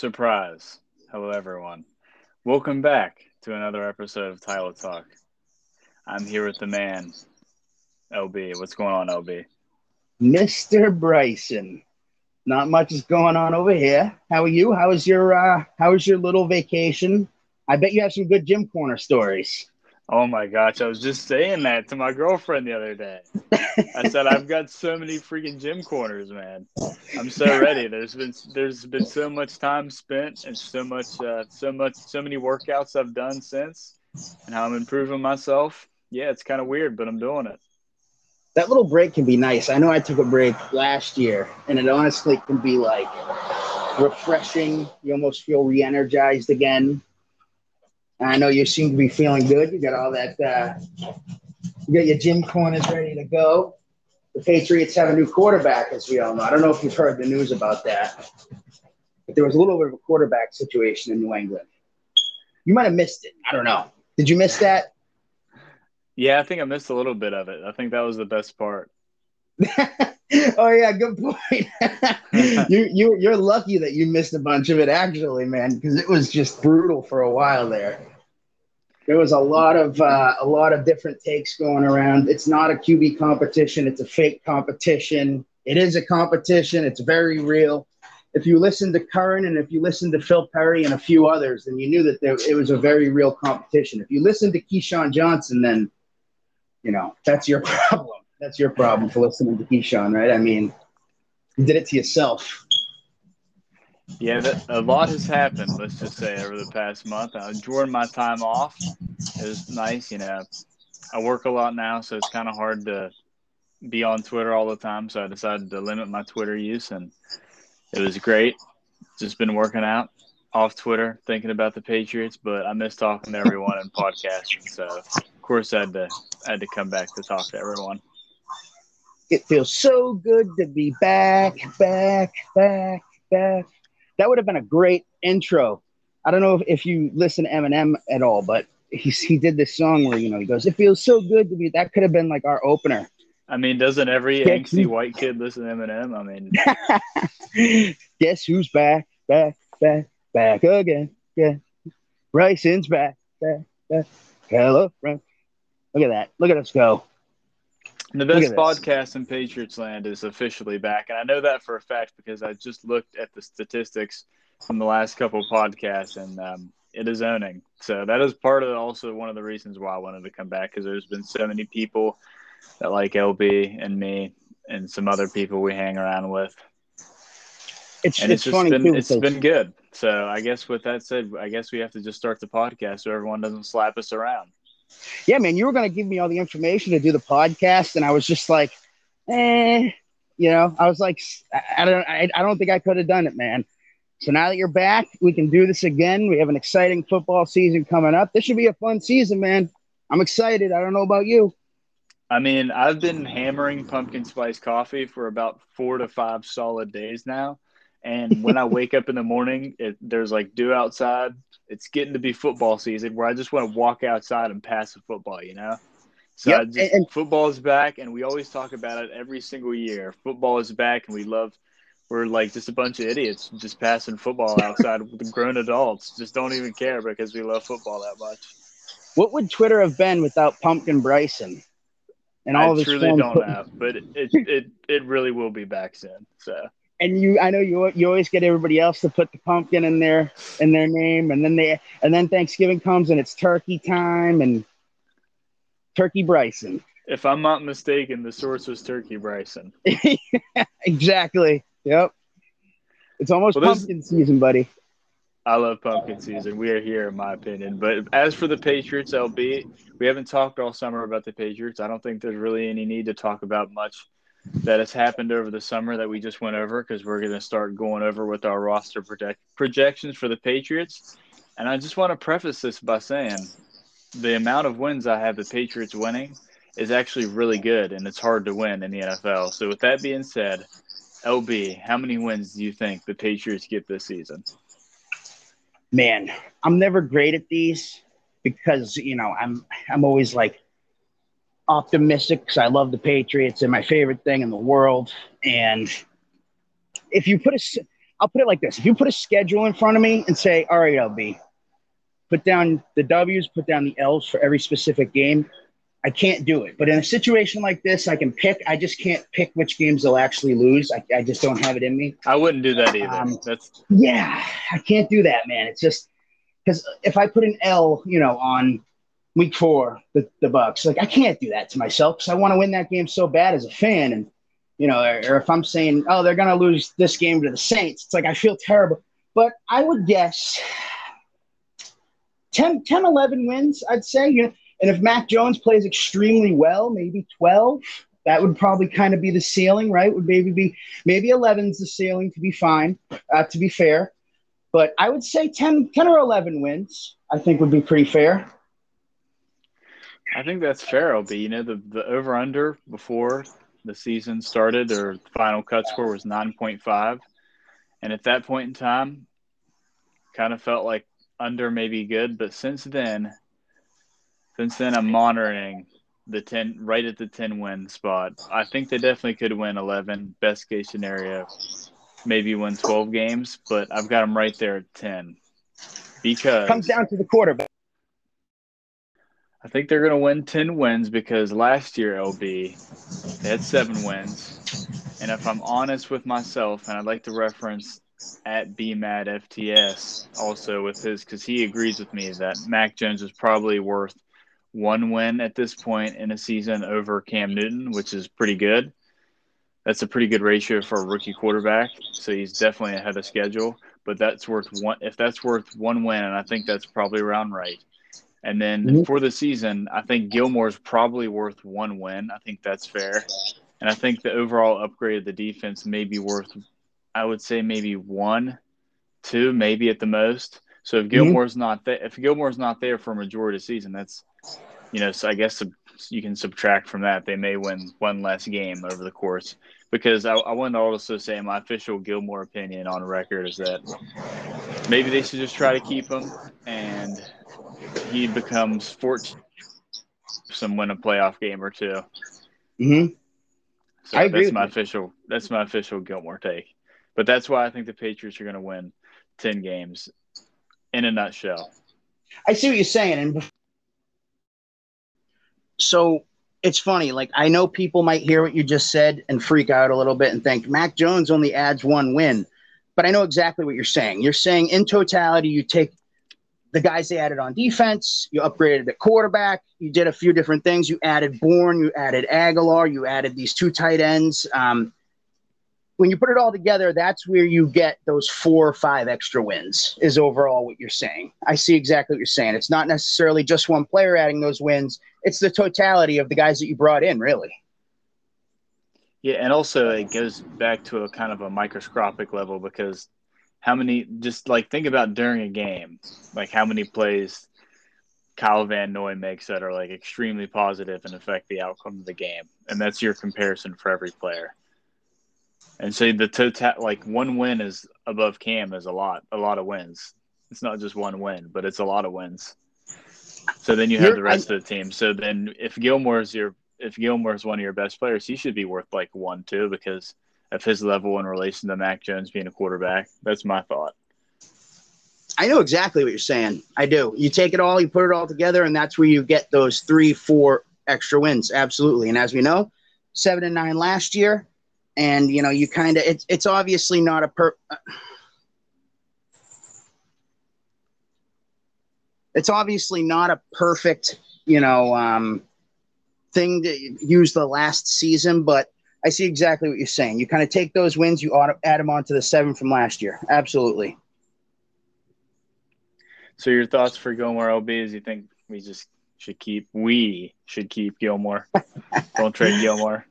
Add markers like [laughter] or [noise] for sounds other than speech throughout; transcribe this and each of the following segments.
Surprise. Hello, everyone. Welcome back to another episode of Tyler Talk. I'm here with the man, LB. What's going on, LB? Mr. Bryson. Not much is going on over here. How are you? How was your uh how was your little vacation? I bet you have some good gym corner stories. Oh my gosh, I was just saying that to my girlfriend the other day. I said I've got so many freaking gym corners, man. I'm so ready. There's been there's been so much time spent and so much uh, so much so many workouts I've done since and how I'm improving myself. Yeah, it's kind of weird, but I'm doing it. That little break can be nice. I know I took a break last year and it honestly can be like refreshing. You almost feel re-energized again I know you seem to be feeling good. You got all that. Uh, you got your gym corners ready to go. The Patriots have a new quarterback, as we all know. I don't know if you've heard the news about that, but there was a little bit of a quarterback situation in New England. You might have missed it. I don't know. Did you miss that? Yeah, I think I missed a little bit of it. I think that was the best part. [laughs] oh yeah, good point. [laughs] you you you're lucky that you missed a bunch of it actually, man, because it was just brutal for a while there there was a lot of uh, a lot of different takes going around. It's not a QB competition; it's a fake competition. It is a competition. It's very real. If you listen to Curran and if you listen to Phil Perry and a few others, then you knew that there, it was a very real competition. If you listen to Keyshawn Johnson, then you know that's your [laughs] problem. That's your problem for listening to Keyshawn, right? I mean, you did it to yourself. Yeah, a lot has happened. Let's just say over the past month. I enjoyed my time off. It was nice, you know. I work a lot now, so it's kind of hard to be on Twitter all the time. So I decided to limit my Twitter use, and it was great. Just been working out off Twitter, thinking about the Patriots, but I miss talking to everyone and podcasting. So of course, I had to I had to come back to talk to everyone. It feels so good to be back, back, back, back that would have been a great intro. I don't know if, if you listen to Eminem at all, but he, he did this song where, you know, he goes, It feels so good to be. That could have been like our opener. I mean, doesn't every angsty white kid listen to Eminem? I mean, [laughs] guess who's back, back, back, back again? Yeah. Bryson's back, back, back. Hello, friend. Look at that. Look at us go. The best podcast in Patriots land is officially back. And I know that for a fact because I just looked at the statistics from the last couple podcasts and um, it is owning. So that is part of also one of the reasons why I wanted to come back because there's been so many people that like LB and me and some other people we hang around with. It's, and it's, it's just been too, it's been good. So I guess with that said, I guess we have to just start the podcast so everyone doesn't slap us around yeah, man, you were going to give me all the information to do the podcast, and I was just like, eh, you know, I was like, I, don't, I, I don't think I could have done it, man. So now that you're back, we can do this again. We have an exciting football season coming up. This should be a fun season, man. I'm excited. I don't know about you. I mean, I've been hammering pumpkin spice coffee for about four to five solid days now. And when I wake up in the morning, it, there's like dew outside. It's getting to be football season where I just want to walk outside and pass the football, you know? So yep. just, and, and, football is back, and we always talk about it every single year. Football is back, and we love. We're like just a bunch of idiots just passing football outside with grown adults. Just don't even care because we love football that much. What would Twitter have been without Pumpkin Bryson? And all I truly don't put- know, but it, it [laughs] it it really will be back soon. So and you I know you you always get everybody else to put the pumpkin in their in their name and then they and then Thanksgiving comes and it's turkey time and Turkey Bryson. If I'm not mistaken, the source was Turkey Bryson. [laughs] exactly. Yep. It's almost well, pumpkin season, buddy. I love pumpkin season. We are here, in my opinion. But as for the Patriots, LB, we haven't talked all summer about the Patriots. I don't think there's really any need to talk about much that has happened over the summer that we just went over because we're going to start going over with our roster project- projections for the Patriots. And I just want to preface this by saying the amount of wins I have the Patriots winning is actually really good, and it's hard to win in the NFL. So, with that being said, LB, how many wins do you think the Patriots get this season? Man, I'm never great at these because you know I'm I'm always like optimistic because I love the Patriots and my favorite thing in the world. And if you put a, I'll put it like this: if you put a schedule in front of me and say, "All right, LB, put down the W's, put down the L's for every specific game," I can't do it. But in a situation like this, I can pick. I just can't pick which games they'll actually lose. I, I just don't have it in me. I wouldn't do that either. Um, That's yeah, I can't do that, man. It's just because if I put an L, you know, on week four, the, the Bucks, like I can't do that to myself because I want to win that game so bad as a fan. And you know, or, or if I'm saying, oh, they're gonna lose this game to the Saints, it's like I feel terrible. But I would guess 10, 10 11 wins, I'd say. You know, and if Mac Jones plays extremely well, maybe 12, that would probably kind of be the ceiling, right? Would maybe be maybe 11's the ceiling to be fine, uh, to be fair. But I would say 10, 10 or 11 wins, I think would be pretty fair. I think that's fair, LB. You know, the, the over under before the season started, their final cut score was 9.5. And at that point in time, kind of felt like under may be good. But since then, since then, I'm monitoring the 10 right at the 10 win spot. I think they definitely could win 11. Best case scenario, maybe win 12 games, but I've got them right there at 10 because comes down to the quarterback. I think they're going to win 10 wins because last year, LB, they had seven wins. And if I'm honest with myself, and I'd like to reference at BMADFTS also with his, because he agrees with me that Mac Jones is probably worth one win at this point in a season over Cam Newton, which is pretty good. That's a pretty good ratio for a rookie quarterback. So he's definitely ahead of schedule. But that's worth one. If that's worth one win, and I think that's probably around right. And then mm-hmm. for the season, I think Gilmore's probably worth one win. I think that's fair. And I think the overall upgrade of the defense may be worth, I would say maybe one, two, maybe at the most. So if mm-hmm. Gilmore's mm-hmm. not there, if Gilmore's not there for a majority of the season, that's, you know, so I guess you can subtract from that. They may win one less game over the course because I, I want to also say my official Gilmore opinion on record is that maybe they should just try to keep him and he becomes 14 some win a playoff game or 2 Mm-hmm. So I agree. That's my official. That's my official Gilmore take. But that's why I think the Patriots are going to win ten games. In a nutshell. I see what you're saying, and so it's funny. Like I know people might hear what you just said and freak out a little bit and think Mac Jones only adds one win, but I know exactly what you're saying. You're saying in totality, you take the guys they added on defense. You upgraded the quarterback. You did a few different things. You added Bourne. You added Agholor, You added these two tight ends. Um, when you put it all together, that's where you get those four or five extra wins, is overall what you're saying. I see exactly what you're saying. It's not necessarily just one player adding those wins, it's the totality of the guys that you brought in, really. Yeah, and also it goes back to a kind of a microscopic level because how many just like think about during a game, like how many plays Kyle Van Noy makes that are like extremely positive and affect the outcome of the game. And that's your comparison for every player. And so the total like one win is above Cam is a lot, a lot of wins. It's not just one win, but it's a lot of wins. So then you have You're, the rest I, of the team. So then if Gilmore's your if Gilmore's one of your best players, he should be worth like one too because – of his level in relation to Mac Jones being a quarterback. That's my thought. I know exactly what you're saying. I do. You take it all, you put it all together, and that's where you get those three, four extra wins. Absolutely. And as we know, seven and nine last year, and you know, you kind of it's it's obviously not a per. It's obviously not a perfect, you know, um, thing to use the last season, but I see exactly what you're saying. You kind of take those wins, you add them onto the seven from last year. Absolutely. So your thoughts for Gilmore LB is you think we just should keep we should keep Gilmore. [laughs] Don't trade Gilmore.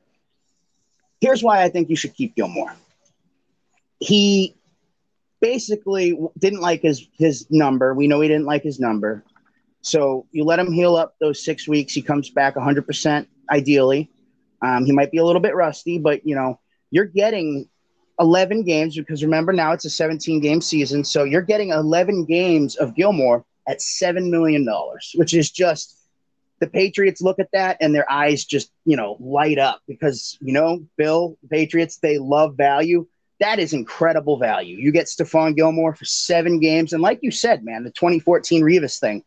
Here's why I think you should keep Gilmore. He basically didn't like his his number. We know he didn't like his number. So you let him heal up those six weeks. He comes back 100% ideally. Um, he might be a little bit rusty, but you know, you're getting 11 games because remember now it's a 17 game season. So you're getting 11 games of Gilmore at $7 million, which is just the Patriots look at that and their eyes just, you know, light up because, you know, Bill, Patriots, they love value. That is incredible value. You get Stephon Gilmore for seven games. And like you said, man, the 2014 Revis thing,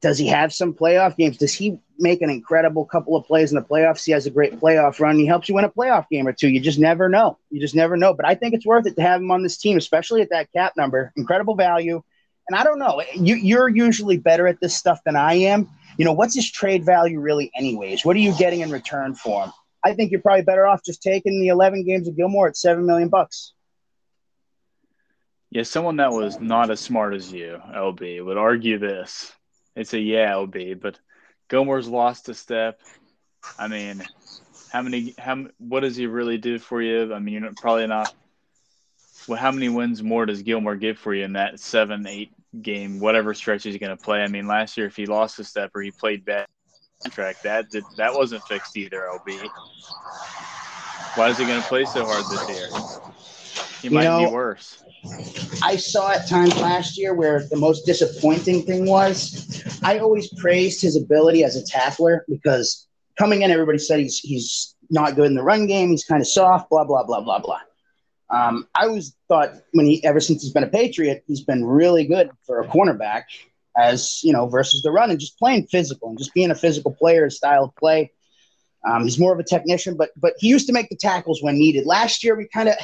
does he have some playoff games? Does he make an incredible couple of plays in the playoffs? He has a great playoff run. He helps you win a playoff game or two. You just never know. You just never know. But I think it's worth it to have him on this team, especially at that cap number. Incredible value. And I don't know. You, you're usually better at this stuff than I am. You know, what's his trade value really, anyways? What are you getting in return for him? I think you're probably better off just taking the 11 games of Gilmore at seven million bucks. Yeah, someone that was not as smart as you, LB, would argue this it's a yeah, LB, but Gilmore's lost a step. I mean, how many? How what does he really do for you? I mean, you're probably not. Well, how many wins more does Gilmore give for you in that seven, eight game, whatever stretch he's going to play? I mean, last year if he lost a step or he played bad contract, that did, that wasn't fixed either. LB. Why is he going to play so hard this year? He might know, be worse. I saw at times last year where the most disappointing thing was I always praised his ability as a tackler because coming in, everybody said he's he's not good in the run game. He's kind of soft. Blah blah blah blah blah. Um, I always thought when he ever since he's been a Patriot, he's been really good for a cornerback as you know versus the run and just playing physical and just being a physical player, his style of play. Um, he's more of a technician, but but he used to make the tackles when needed. Last year, we kind of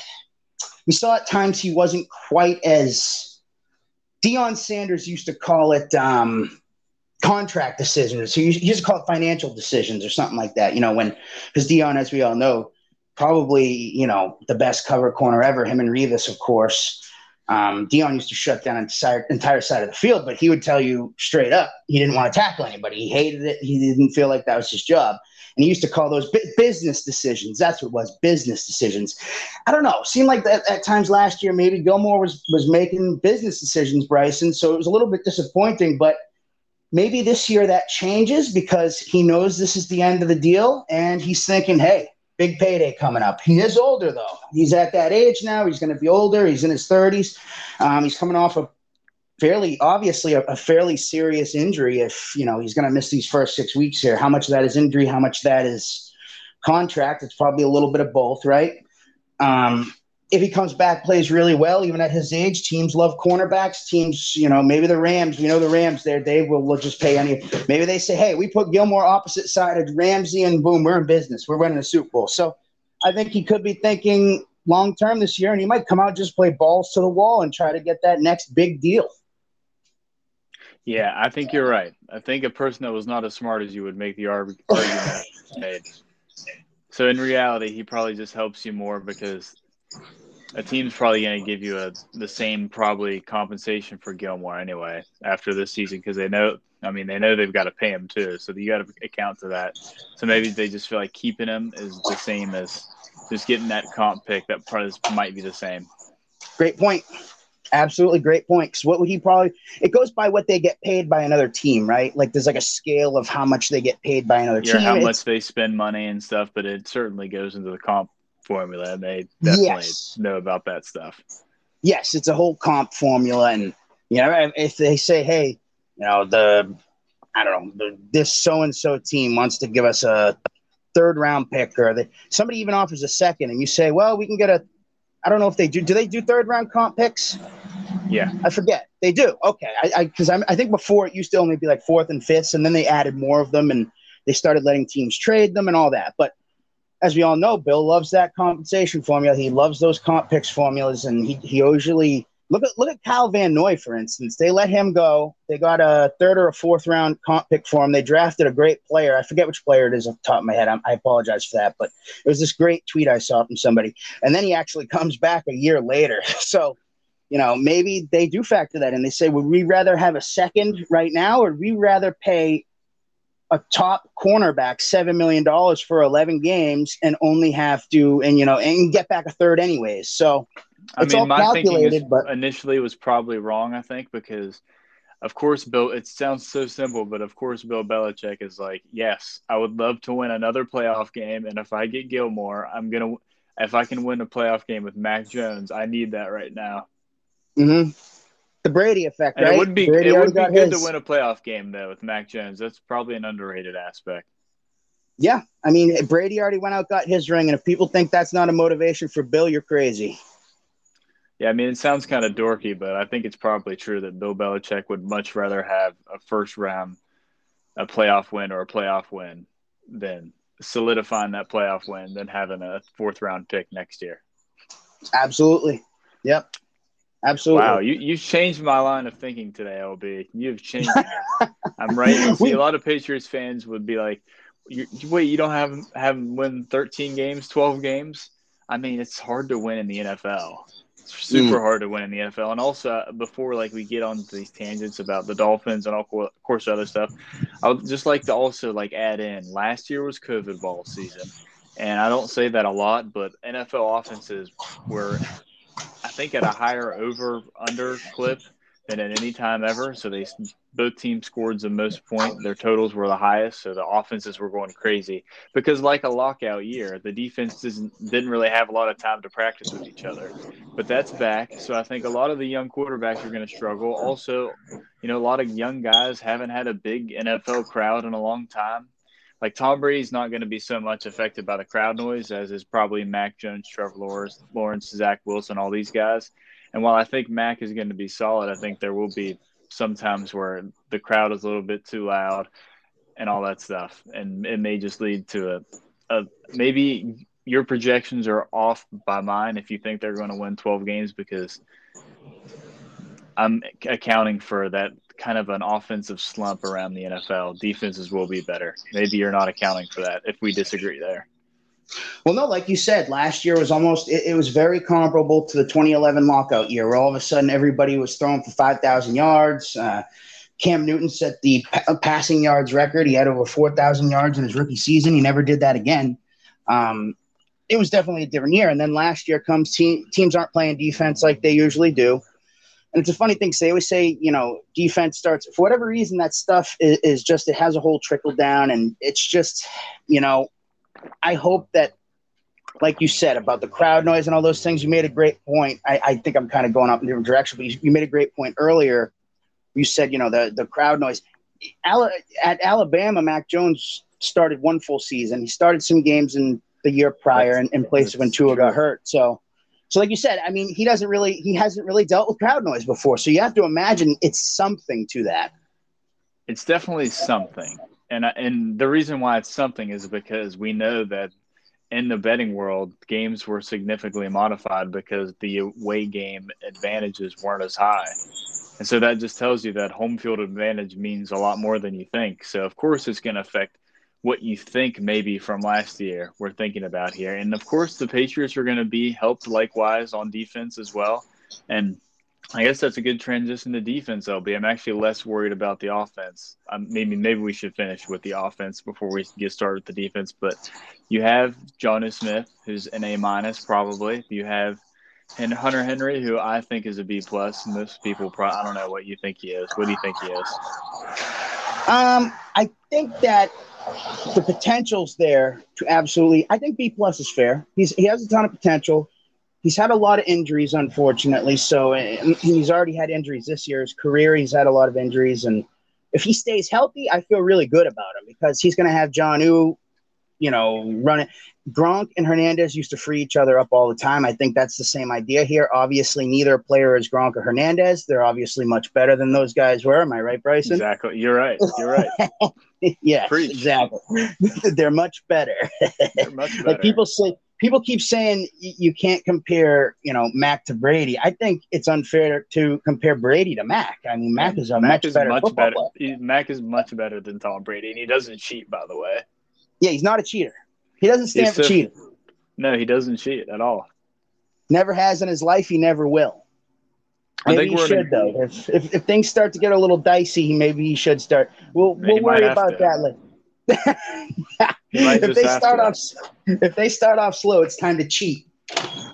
we saw at times he wasn't quite as Deion Sanders used to call it um, contract decisions. He used to call it financial decisions or something like that. You know, when because Deion, as we all know, probably you know the best cover corner ever. Him and Revis, of course. Um, Deion used to shut down entire entire side of the field, but he would tell you straight up he didn't want to tackle anybody. He hated it. He didn't feel like that was his job. And he used to call those business decisions. That's what it was, business decisions. I don't know. Seemed like that at times last year, maybe Gilmore was was making business decisions, Bryson. So it was a little bit disappointing, but maybe this year that changes because he knows this is the end of the deal and he's thinking, hey, big payday coming up. He is older though. He's at that age now. He's going to be older. He's in his 30s. Um, he's coming off a fairly obviously a, a, fairly serious injury if you know he's going to miss these first six weeks here how much of that is injury how much that is contract it's probably a little bit of both right um, if he comes back plays really well even at his age teams love cornerbacks teams you know maybe the rams you know the rams there they will, will just pay any maybe they say hey we put gilmore opposite side of ramsey and boom we're in business we're winning a super bowl so i think he could be thinking long term this year and he might come out just play balls to the wall and try to get that next big deal yeah, I think you're right. I think a person that was not as smart as you would make the argument. [laughs] So in reality, he probably just helps you more because a team's probably going to give you a the same probably compensation for Gilmore anyway after this season because they know. I mean, they know they've got to pay him too, so you got to account for that. So maybe they just feel like keeping him is the same as just getting that comp pick. That probably might be the same. Great point. Absolutely great point. Because what would he probably? It goes by what they get paid by another team, right? Like there's like a scale of how much they get paid by another team. yeah, team. how it's, much they spend money and stuff, but it certainly goes into the comp formula, and they definitely yes. know about that stuff. Yes, it's a whole comp formula, and you know if they say, hey, you know the I don't know the, this so and so team wants to give us a third round pick, or the, somebody even offers a second, and you say, well, we can get a I don't know if they do. Do they do third round comp picks? Yeah, I forget. They do. Okay, I because I, I think before it used to only be like fourth and fifth, and then they added more of them, and they started letting teams trade them and all that. But as we all know, Bill loves that compensation formula. He loves those comp picks formulas, and he he usually Look at look at Kyle Van Noy, for instance. They let him go. They got a third or a fourth round comp pick for him. They drafted a great player. I forget which player it is off the top of my head. i i apologize for that, but it was this great tweet I saw from somebody. And then he actually [laughs] comes back a year later. [laughs] So, you know, maybe they do factor that in. They say, would we rather have a second right now, or would we rather pay a top cornerback seven million dollars for eleven games and only have to and you know and get back a third anyways. So I mean, my thinking is, but... initially was probably wrong. I think because of course, Bill. It sounds so simple, but of course, Bill Belichick is like, yes, I would love to win another playoff game, and if I get Gilmore, I'm gonna. If I can win a playoff game with Mac Jones, I need that right now. Mm-hmm. The Brady effect, and right? It would be Brady it would be good his. to win a playoff game though with Mac Jones. That's probably an underrated aspect. Yeah, I mean Brady already went out got his ring, and if people think that's not a motivation for Bill, you're crazy. Yeah, I mean it sounds kind of dorky, but I think it's probably true that Bill Belichick would much rather have a first round, a playoff win or a playoff win than solidifying that playoff win than having a fourth round pick next year. Absolutely. Yep. Absolutely. Wow, you you've changed my line of thinking today, LB. You've changed. I'm right. [laughs] See, a lot of Patriots fans would be like, "Wait, you don't have have win 13 games, 12 games? I mean, it's hard to win in the NFL. It's super mm. hard to win in the NFL. And also, before like we get on these tangents about the Dolphins and all, of course other stuff, I would just like to also like add in. Last year was COVID ball season, and I don't say that a lot, but NFL offenses were I think at a higher over under clip than at any time ever. So they both teams scored the most point. Their totals were the highest, so the offenses were going crazy. Because like a lockout year, the defense didn't didn't really have a lot of time to practice with each other. But that's back. So I think a lot of the young quarterbacks are going to struggle. Also, you know, a lot of young guys haven't had a big NFL crowd in a long time like Tom Brady's not going to be so much affected by the crowd noise as is probably Mac Jones, Trevor Lawrence, Lawrence, Zach Wilson, all these guys. And while I think Mac is going to be solid, I think there will be sometimes where the crowd is a little bit too loud and all that stuff, and it may just lead to a, a maybe your projections are off by mine if you think they're going to win 12 games because I'm accounting for that kind of an offensive slump around the NFL. Defenses will be better. Maybe you're not accounting for that if we disagree there. Well, no, like you said, last year was almost, it, it was very comparable to the 2011 lockout year where all of a sudden everybody was throwing for 5,000 yards. Uh, Cam Newton set the p- passing yards record. He had over 4,000 yards in his rookie season. He never did that again. Um, it was definitely a different year. And then last year comes team, teams aren't playing defense like they usually do. And it's a funny thing they always say, you know, defense starts for whatever reason. That stuff is, is just it has a whole trickle down, and it's just, you know, I hope that, like you said about the crowd noise and all those things, you made a great point. I, I think I'm kind of going up in a different direction, but you, you made a great point earlier. You said, you know, the the crowd noise. At Alabama, Mac Jones started one full season. He started some games in the year prior in, in place of when Tua got hurt. So so, like you said, I mean, he doesn't really, he hasn't really dealt with crowd noise before. So you have to imagine it's something to that. It's definitely something, and I, and the reason why it's something is because we know that in the betting world, games were significantly modified because the away game advantages weren't as high. And so that just tells you that home field advantage means a lot more than you think. So, of course, it's going to affect what you think maybe from last year we're thinking about here. And of course, the Patriots are going to be helped likewise on defense as well. And I guess that's a good transition to defense, LB. I'm actually less worried about the offense. Um, maybe maybe we should finish with the offense before we get started with the defense. But you have Jonnu Smith, who's an A minus probably. You have and Hunter Henry, who I think is a B plus. Most people, probably, I don't know what you think he is. What do you think he is? Um, I think that the potential's there to absolutely. I think B plus is fair. He's he has a ton of potential. He's had a lot of injuries, unfortunately. So he's already had injuries this year. His career, he's had a lot of injuries, and if he stays healthy, I feel really good about him because he's going to have Jonnu, you know, running. Gronk and Hernandez used to free each other up all the time. I think that's the same idea here. Obviously, neither player is Gronk or Hernandez. They're obviously much better than those guys were. Am I right, Bryson? Exactly. You're right. You're right. [laughs] yes, Preach. exactly. [laughs] They're much better. They're much [laughs] better. like people say, people keep saying you can't compare, you know, Mac to Brady. I think it's unfair to compare Brady to Mac. I mean, Mac is a Mac much is better. Much better. Mac is much better than Tom Brady, and he doesn't cheat, by the way. Yeah, he's not a cheater. He doesn't stand he's for so, cheating. No, he doesn't cheat at all. Never has in his life. He never will. Maybe I think he should though. If, if, if things start to get a little dicey, maybe he should start. We'll we'll worry about to. that later. [laughs] if they start off if they start off slow, it's time to cheat.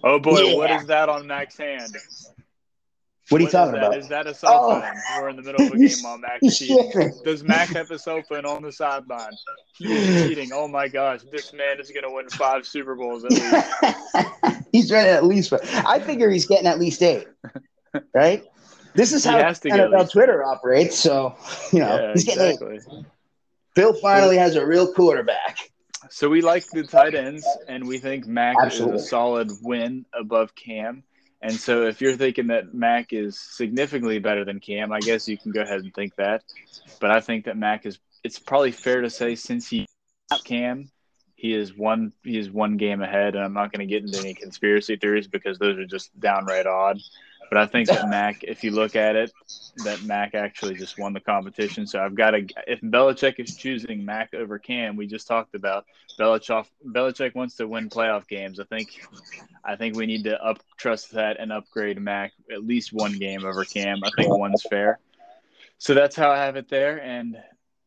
Oh boy, yeah. what is that on Mac's hand? What are you talking about? Is that a cell oh. phone? We're in the middle of a game while Mac [laughs] cheating. Does Mac have a cell phone on the sideline? He is cheating. Oh my gosh, this man is going to win five Super Bowls at least. [laughs] he's ready at least. I figure he's getting at least eight. Right. This is how NFL Twitter operates. So you know yeah, he's getting exactly. eight. Phil finally has a real quarterback. So we like the tight ends, and we think Mac Absolutely. is a solid win above Cam. And so if you're thinking that Mac is significantly better than Cam, I guess you can go ahead and think that. But I think that Mac is it's probably fair to say since he Cam, he is one he is one game ahead and I'm not going to get into any conspiracy theories because those are just downright odd. But I think that [laughs] Mac, if you look at it, that Mac actually just won the competition. So I've got to. If Belichick is choosing Mac over Cam, we just talked about Belichick. Belichick wants to win playoff games. I think, I think we need to up trust that and upgrade Mac at least one game over Cam. I think one's fair. So that's how I have it there. And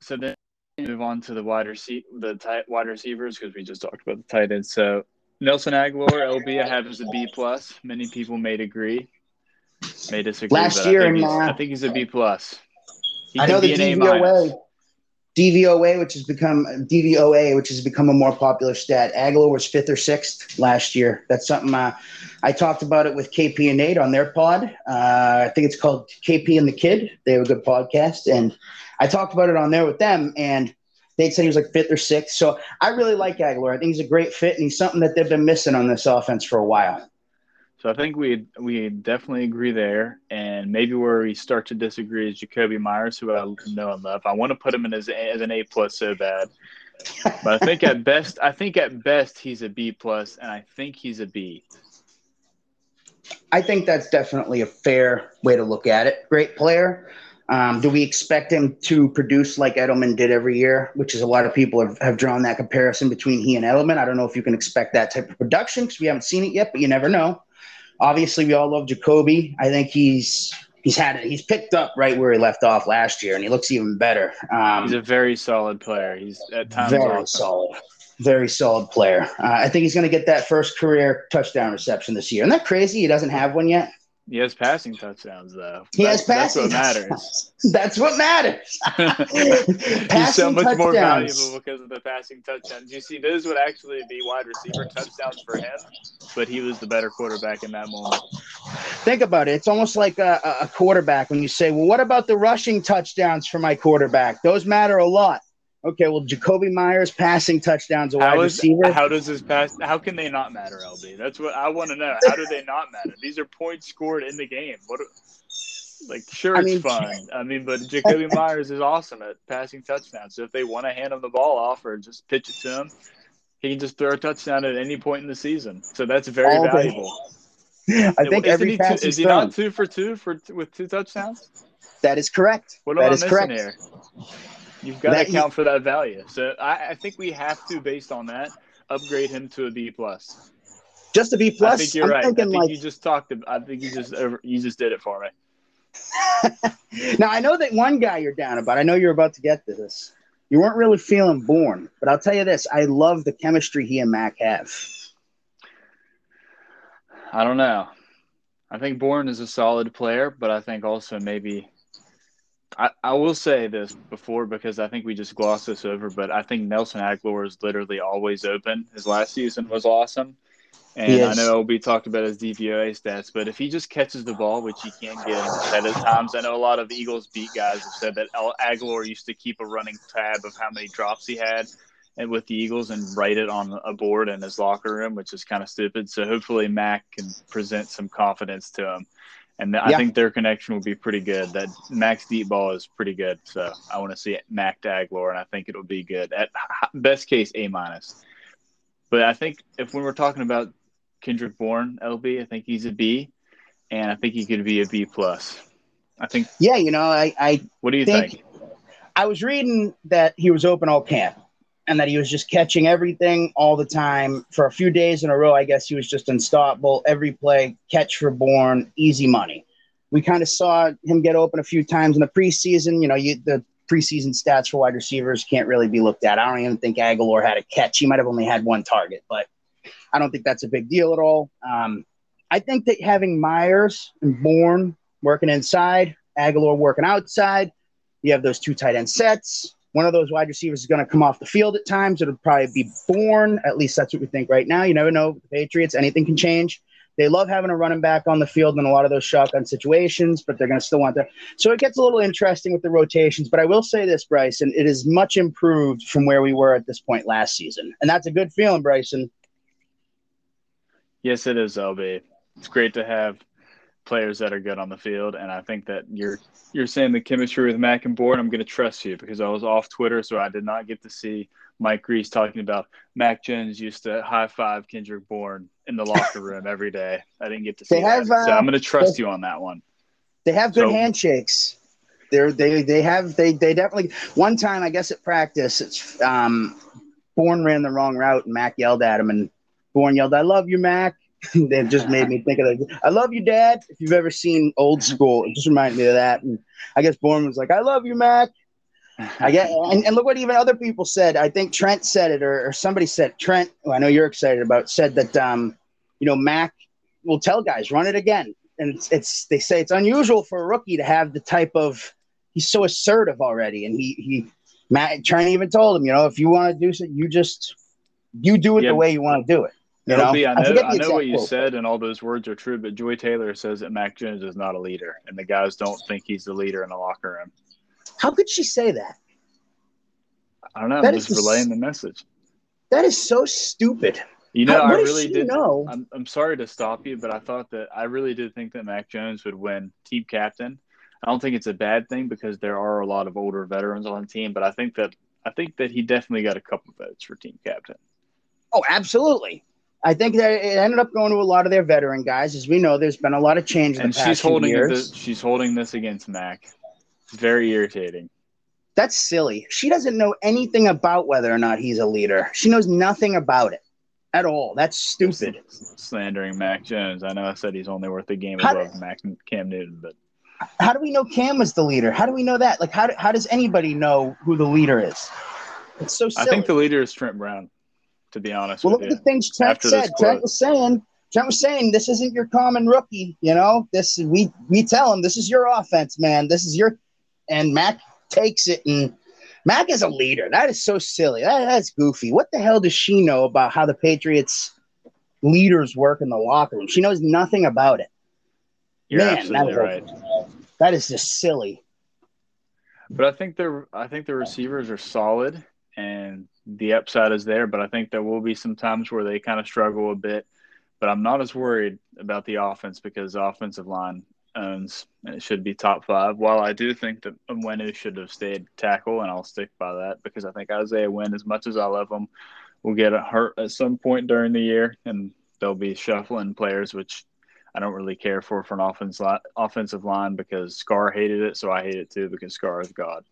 so then move on to the wide receiver, the tight wide receivers because we just talked about the tight ends. So Nelson Agholor, LB, I have as a B plus. Many people may agree may disagree. Last year, I think, in, uh, I think he's a B plus. I know the DVOA, DVOA, which has become DVOA, which has become a more popular stat. Agholor was fifth or sixth last year. That's something uh, I talked about it with KP and Nate on their pod. Uh, I think it's called KP and the Kid. They have a good podcast, and I talked about it on there with them, and they said he was like fifth or sixth. So I really like Agholor. I think he's a great fit, and he's something that they've been missing on this offense for a while. So I think we we definitely agree there, and maybe where we start to disagree is Jakobi Meyers, who I know and love. I want to put him in as, as an A plus so bad, but I think at best, I think at best he's a B plus, and I think he's a B. I think that's definitely a fair way to look at it. Great player. Um, do we expect him to produce like Edelman did every year, which is a lot of people have, have drawn that comparison between he and Edelman. I don't know if you can expect that type of production because we haven't seen it yet, but you never know. Obviously, we all love Jakobi. I think he's he's had it. He's picked up right where he left off last year, and he looks even better. Um, he's a very solid player. He's at times very awesome. solid, very solid player. Uh, I think he's going to get that first career touchdown reception this year. Isn't that crazy? He doesn't have one yet. He has passing touchdowns, though. He that's, has passing. That's what matters. that's what matters. He's so much touchdowns. more valuable because of the passing touchdowns. You see, those would actually be wide receiver touchdowns for him, but he was the better quarterback in that moment. Think about it. It's almost like a, a quarterback when you say, "Well, what about the rushing touchdowns for my quarterback? Those matter a lot." Okay, well, Jakobi Meyers passing touchdowns a wide is, receiver. How does his pass? How can they not matter, LB? That's what I want to know. How do they not matter? These are points scored in the game. What? Like, sure, it's I mean, fun. I mean, but Jakobi [laughs] Meyers is awesome at passing touchdowns. So if they want to hand him the ball off or just pitch it to him, he can just throw a touchdown at any point in the season. So that's very All valuable. Day. [laughs] I think every pass two, is he not two for two for with two touchdowns? That is correct. What am that I missing correct. here? You've got that to account for that value. So I, I, think we have to, based on that, upgrade him to a B plus. Just a B plus. I think you're I'm right. I think like... you just talked. About, I think you just you just did it for me. [laughs] now I know that one guy you're down about. I know you're about to get to this. You weren't really feeling Bourne, but I'll tell you this: I love the chemistry he and Mac have. I don't know. I think Bourne is a solid player, but I think also maybe I, I will say this before because I think we just glossed this over, but I think Nelson Agholor is literally always open. His last season was awesome. And I know we talked about his DVOA stats, but if he just catches the ball, which he can get at times, I know a lot of Eagles beat guys have said that Agholor used to keep a running tab of how many drops he had and with the Eagles and write it on a board in his locker room, which is kind of stupid. So hopefully Mac can present some confidence to him and I think their connection will be pretty good. That Max deep ball is pretty good, so I want to see it, Mac Daglor, and I think it'll be good. At best case, A minus. But I think if when we're talking about Kendrick Bourne, LB, I think he's a B, and I think he could be a B plus. I think. Yeah, you know, I. I what do you think, think? I was reading that he was open all camp and that he was just catching everything all the time for a few days in a row. I guess he was just unstoppable. Every play, catch for Bourne, easy money. We kind of saw him get open a few times in the preseason. You know, you, the preseason stats for wide receivers can't really be looked at. I don't even think Agholor had a catch. He might have only had one target, but I don't think that's a big deal at all. Um, I think that having Meyers and Bourne working inside, Agholor working outside. You have those two tight end sets. One of those wide receivers is going to come off the field at times. It'll probably be Bourne. At least that's what we think right now. You never know. The Patriots, anything can change. They love having a running back on the field in a lot of those shotgun situations, but they're going to still want that. So it gets a little interesting with the rotations. But I will say this, Bryson, it is much improved from where we were at this point last season. And that's a good feeling, Bryson. Yes, it is, LB. It's great to have players that are good on the field, and I think that you're you're saying the chemistry with Mac and Bourne. I'm going to trust you because I was off Twitter, so I did not get to see Mike Reiss talking about Mac Jones used to high five Kendrick Bourne in the locker [laughs] room every day. I didn't get to see they have, that, so I'm going to trust they, you on that one. They have good so, handshakes. They're, they they have they they definitely one time I guess at practice it's um Bourne ran the wrong route and Mac yelled at him and Bourne yelled, I love you, Mac. [laughs] they just made me think of it. I love you, Dad. If you've ever seen Old School, it just reminded me of that. And I guess Bourne was like, I love you, Mac. I get, and, and, look what even other people said. I think Trent said it, or, or somebody said Trent. Who I know you're excited about. Said that, um, you know, Mac will tell guys run it again, and it's, it's they say it's unusual for a rookie to have the type of he's so assertive already, and he he Matt Trent even told him, you know, if you want to do something, you just you do it the way you want to do it. You know? I know, I, I know what you quote. said, and all those words are true. But Joy Taylor says that Mac Jones is not a leader, and the guys don't think he's the leader in the locker room. How could she say that? I don't know. That I'm just relaying the message. That is so stupid. You know, How, I really did. Know? I'm, I'm sorry to stop you, but I thought that I really did think that Mac Jones would win team captain. I don't think it's a bad thing because there are a lot of older veterans on the team, but I think that I think that he definitely got a couple votes for team captain. Oh, absolutely. I think that it ended up going to a lot of their veteran guys. As we know, there's been a lot of change in and the past she's holding years. This, she's holding this against Mac. It's very irritating. That's silly. She doesn't know anything about whether or not he's a leader. She knows nothing about it at all. That's stupid. Slandering Mac Jones. I know I said he's only worth a game how above Mac Cam Newton, but how do we know Cam was the leader? How do we know that? Like, how, do, how does anybody know who the leader is? It's so silly. I think the leader is Trent Brown to be honest. Well, look at the things Trent said. Trent was saying, Trent was saying, this isn't your common rookie. You know, this we we tell him this is your offense, man. This is your, and Mac takes it and. Mac is a leader. That is so silly. That, that's goofy. What the hell does she know about how the Patriots leaders work in the locker room? She knows nothing about it. You're Man, absolutely right. that is just silly. But I think the I think the receivers are solid, and the upside is there, but I think there will be some times where they kind of struggle a bit. But I'm not as worried about the offense because the offensive line owns and it should be top five. While I do think that Onwenu should have stayed tackle, and I'll stick by that because I think Isaiah Wynn, as much as I love him, will get hurt at some point during the year, and they'll be shuffling players, which I don't really care for for an offense offensive line because Scar hated it, so I hate it too because Scar is God.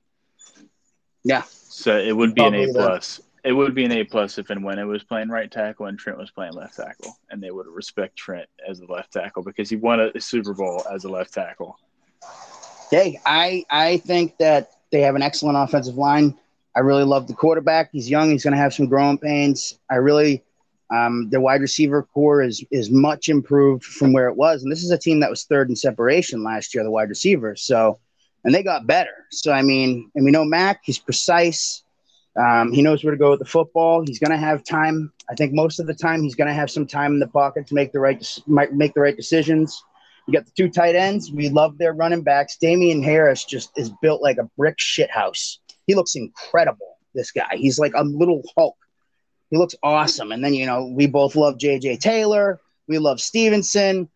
Yeah. So it would be Probably an A plus. It would be an A plus if and when it was playing right tackle and Trent was playing left tackle, and they would respect Trent as a left tackle because he won a Super Bowl as a left tackle. Hey, I I think that they have an excellent offensive line. I really love the quarterback. He's young. He's going to have some growing pains. I really, um, the wide receiver core is is much improved from where it was. And this is a team that was third in separation last year, the wide receivers. So and they got better. So I mean, and we know Mac, he's precise. Um, he knows where to go with the football. He's going to have time. I think most of the time he's going to have some time in the pocket to make the right make the right decisions. You got the two tight ends. We love their running backs. Damien Harris just is built like a brick shit house. He looks incredible. This guy. He's like a little Hulk. He looks awesome. And then you know we both love J.J. Taylor. We love Stevenson.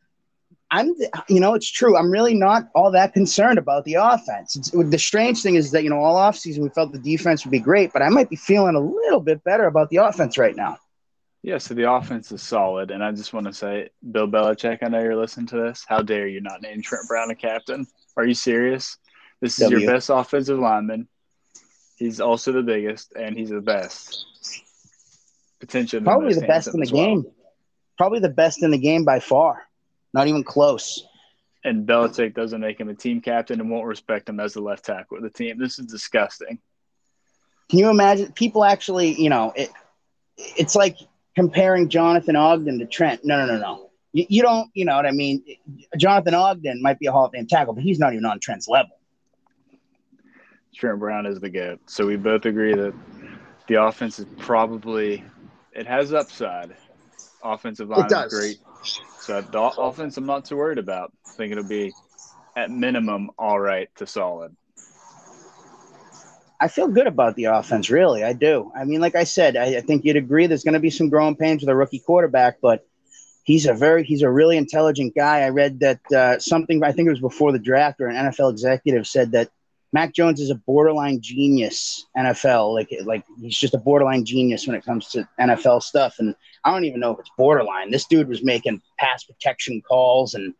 I'm, you know, it's true. I'm really not all that concerned about the offense. It's, the strange thing is that, you know, all offseason we felt the defense would be great, but I might be feeling a little bit better about the offense right now. Yeah, so the offense is solid. And I just want to say, Bill Belichick, I know you're listening to this. How dare you not name Trent Brown a captain? Are you serious? This is w. your best offensive lineman. He's also the biggest, and he's the best. Potentially, probably the best in the well. game. Probably the best in the game by far. Not even close. And Belichick doesn't make him a team captain and won't respect him as the left tackle of the team. This is disgusting. Can you imagine people actually, you know, it, it's like comparing Jonathan Ogden to Trent. No, no, no, no. You, you don't, you know what I mean? Jonathan Ogden might be a Hall of Fame tackle, but he's not even on Trent's level. Trent Brown is the GOAT. So we both agree that the offense is probably it has upside. Offensive line is great. So the offense I'm not too worried about. I think it'll be at minimum all right to solid. I feel good about the offense, really. I do. I mean, like I said, I, I think you'd agree there's going to be some growing pains with a rookie quarterback, but he's a very he's a really intelligent guy. I read that uh, something I think it was before the draft or an NFL executive said that Mac Jones is a borderline genius NFL. Like like he's just a borderline genius when it comes to NFL stuff. And I don't even know if it's borderline. This dude was making pass protection calls and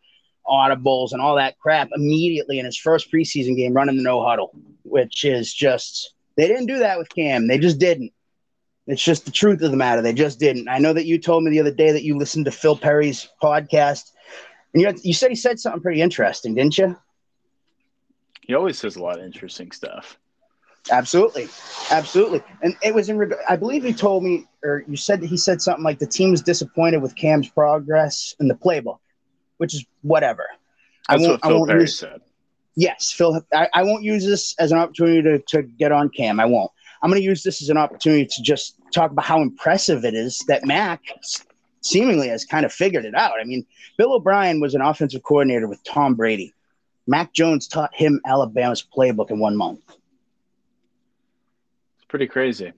audibles and all that crap immediately in his first preseason game running the no huddle, which is just they didn't do that with Cam. They just didn't. It's just the truth of the matter. They just didn't. I know that you told me the other day that you listened to Phil Perry's podcast, and you had, you said he said something pretty interesting, didn't you? He always says a lot of interesting stuff. Absolutely, absolutely. And it was in. I believe he told me, or you said that he said something like the team was disappointed with Cam's progress in the playbook, which is whatever. That's I won't, what Phil I won't Perry use, said. Yes, Phil. I, I won't use this as an opportunity to, to get on Cam. I won't. I'm going to use this as an opportunity to just talk about how impressive it is that Mac seemingly has kind of figured it out. I mean, Bill O'Brien was an offensive coordinator with Tom Brady. Mac Jones taught him Alabama's playbook in one month. It's pretty crazy.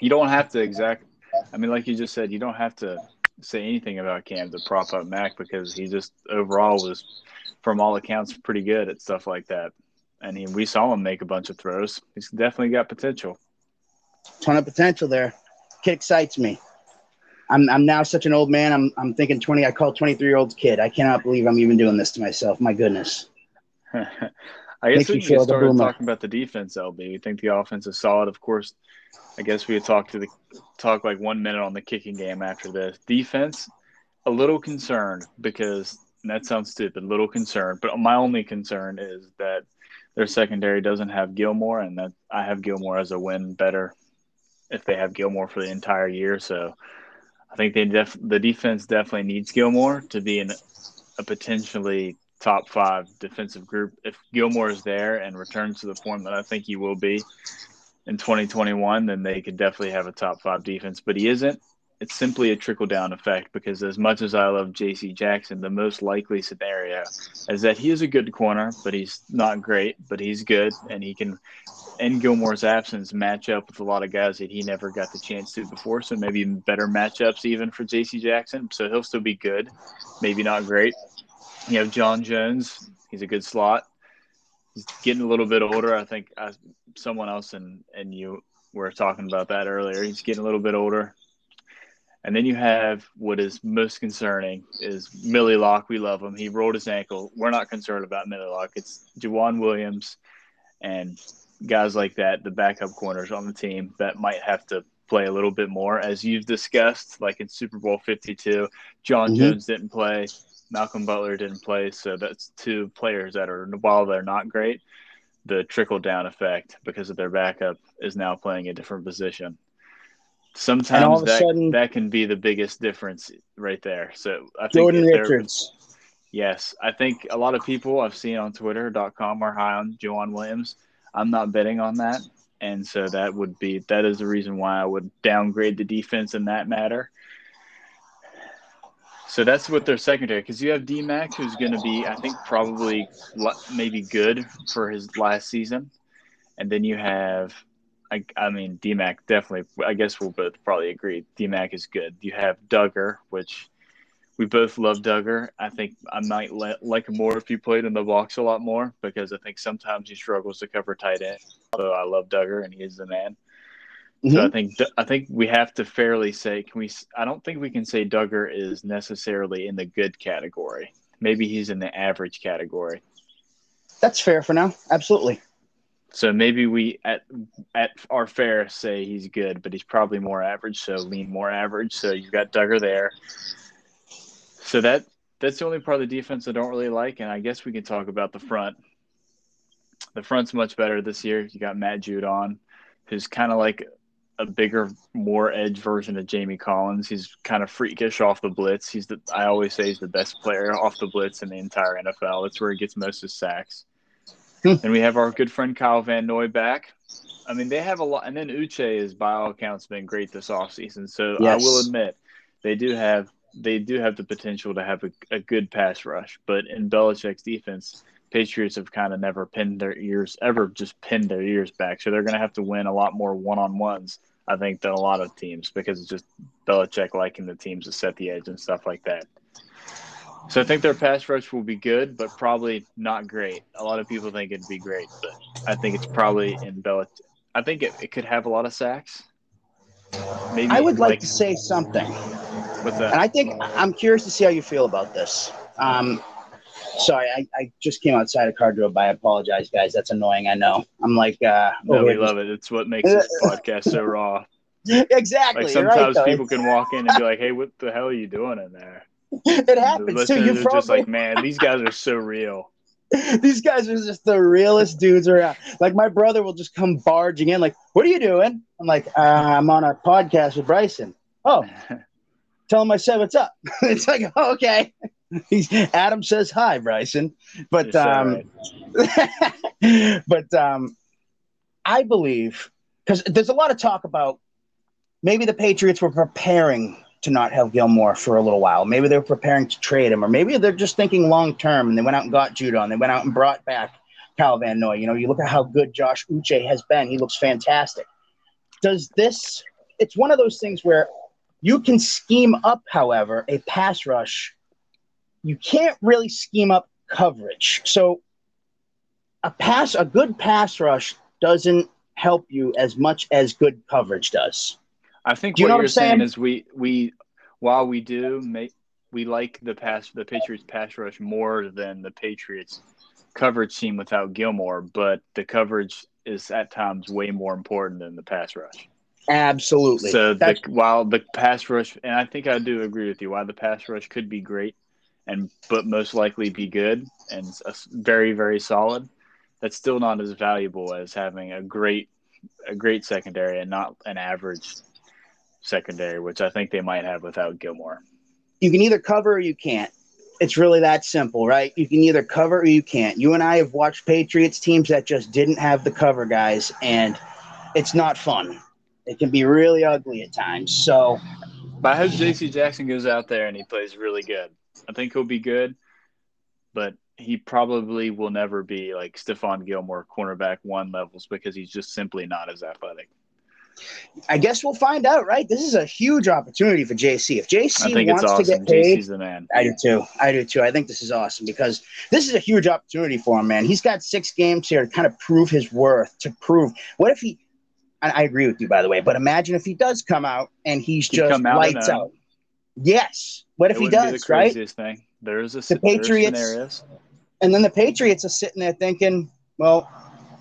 You don't have to exact. I mean, like you just said, you don't have to say anything about Cam to prop up Mac because he just overall was, from all accounts, pretty good at stuff like that. And he, we saw him make a bunch of throws. He's definitely got potential. Ton of potential there. Kid excites me. I'm, I'm now such an old man. I'm, I'm thinking 20. I call 23 year olds kid. I cannot believe I'm even doing this to myself. My goodness. I guess we can start talking about the defense, LB. We think the offense is solid. Of course, I guess we talk to the talk like one minute on the kicking game after this. Defense, a little concerned because that sounds stupid, little concerned. But my only concern is that their secondary doesn't have Gilmore, and that I have Gilmore as a win better if they have Gilmore for the entire year. So I think they def- the defense definitely needs Gilmore to be in a potentially top five defensive group. If Gilmore is there and returns to the form that I think he will be in 2021, then they could definitely have a top five defense. But he isn't. It's simply a trickle down effect because as much as I love J.C. Jackson, the most likely scenario is that he is a good corner, but he's not great, but he's good and he can, in Gilmore's absence, match up with a lot of guys that he never got the chance to before. So maybe better matchups even for J.C. Jackson. So he'll still be good, maybe not great, you have John Jones. He's a good slot. He's getting a little bit older. I think I, someone else and and you were talking about that earlier. He's getting a little bit older. And then you have what is most concerning is Millie Locke. We love him. He rolled his ankle. We're not concerned about Millie Locke. It's Joejuan Williams and guys like that, the backup corners on the team that might have to play a little bit more, as you've discussed, like in Super Bowl 52. John mm-hmm. Jones didn't play. Malcolm Butler didn't play, so that's two players that are while they're not great, the trickle down effect because of their backup is now playing a different position. Sometimes that sudden, that can be the biggest difference right there. So I think Jordan Richards. Yes, I think a lot of people I've seen on Twitter.com are high on Joejuan Williams. I'm not betting on that, and so that would be that is the reason why I would downgrade the defense in that matter. So that's what their secondary, because you have DMAC, who's going to be, I think, probably maybe good for his last season, and then you have, I, I mean, DMAC definitely. I guess we'll both probably agree DMAC is good. You have Dugger, which we both love Dugger. I think I might like him more if he played in the box a lot more because I think sometimes he struggles to cover tight end. Although I love Dugger and he is the man. Mm-hmm. So I think I think we have to fairly say can we I don't think we can say Dugger is necessarily in the good category. Maybe he's in the average category. That's fair for now. Absolutely. So maybe we at at our fair say he's good, but he's probably more average, so lean more average. So you've got Dugger there. So that that's the only part of the defense I don't really like, and I guess we can talk about the front. The front's much better this year. You got Matt Judon, who's kind of like a bigger, more edge version of Jamie Collins. He's kind of freakish off the blitz. He's the I always say he's the best player off the blitz in the entire NFL. That's where he gets most of his sacks. Hmm. and we have our good friend Kyle Van Noy back. I mean, they have a lot, and then Uche is by all accounts been great this offseason. So yes. I will admit they do have they do have the potential to have a, a good pass rush, but in Belichick's defense, Patriots have kind of never pinned their ears, ever just pinned their ears back. So they're going to have to win a lot more one on ones, I think, than a lot of teams because it's just Belichick liking the teams to set the edge and stuff like that. So I think their pass rush will be good, but probably not great. A lot of people think it'd be great, but I think it's probably in Belichick. I think it, it could have a lot of sacks. Maybe I would like, like to say something. What's that? And I think I'm curious to see how you feel about this. Um, Sorry, I, I just came outside a car drove by. I apologize, guys. That's annoying. I know. I'm like, uh, no, we love it. It's what makes this [laughs] podcast so raw. [laughs] Exactly. Like sometimes right, people can walk in and be like, [laughs] "Hey, what the hell are you doing in there?" It happens too. You probably... just like, man, these guys are so real. these guys are just the realest dudes around. Like my brother will just come barging in, like, "What are you doing?" I'm like, uh, "I'm on a podcast with Bryson." Oh, tell him I said what's up. it's like, oh, okay. [laughs] Adam says hi, Bryson. But um, [laughs] but um, I believe because there's a lot of talk about maybe the Patriots were preparing to not have Gilmore for a little while. Maybe they're preparing to trade him, or maybe they're just thinking long term and they went out and got Judon. They went out and brought back Kyle Van Noy. You know, you look at how good Josh Uche has been. He looks fantastic. Does this? It's one of those things where you can scheme up, however, a pass rush you can't really scheme up coverage. So a pass, a good pass rush doesn't help you as much as good coverage does. I think do you what you're saying? saying is we we while we do make we like the pass the Patriots pass rush more than the Patriots coverage team without Gilmore, but the coverage is at times way more important than the pass rush. Absolutely. So the, while the pass rush, and I think I do agree with you, while the pass rush could be great, and but most likely be good and very very solid that's still not as valuable as having a great a great secondary and not an average secondary which i think they might have without gilmore. You can either cover or you can't. It's really that simple right? You can either cover or you can't. You and i have watched patriots teams that just didn't have the cover guys and it's not fun. It can be really ugly at times so but i hope jc jackson goes out there and he plays really good I think he'll be good, but he probably will never be like Stephon Gilmore cornerback one levels because he's just simply not as athletic. I guess we'll find out, right? This is a huge opportunity for JC. If JC wants awesome. to get paid, JC's the man. I do too. I do too. I think this is awesome because this is a huge opportunity for him, man. He's got six games here to kind of prove his worth. To prove, what if he? I agree with you, by the way. But imagine if he does come out and he's He'd just lights out. Yes. What if he does? the craziest right? thing. There's a the Patriots, and then the Patriots are sitting there thinking, well,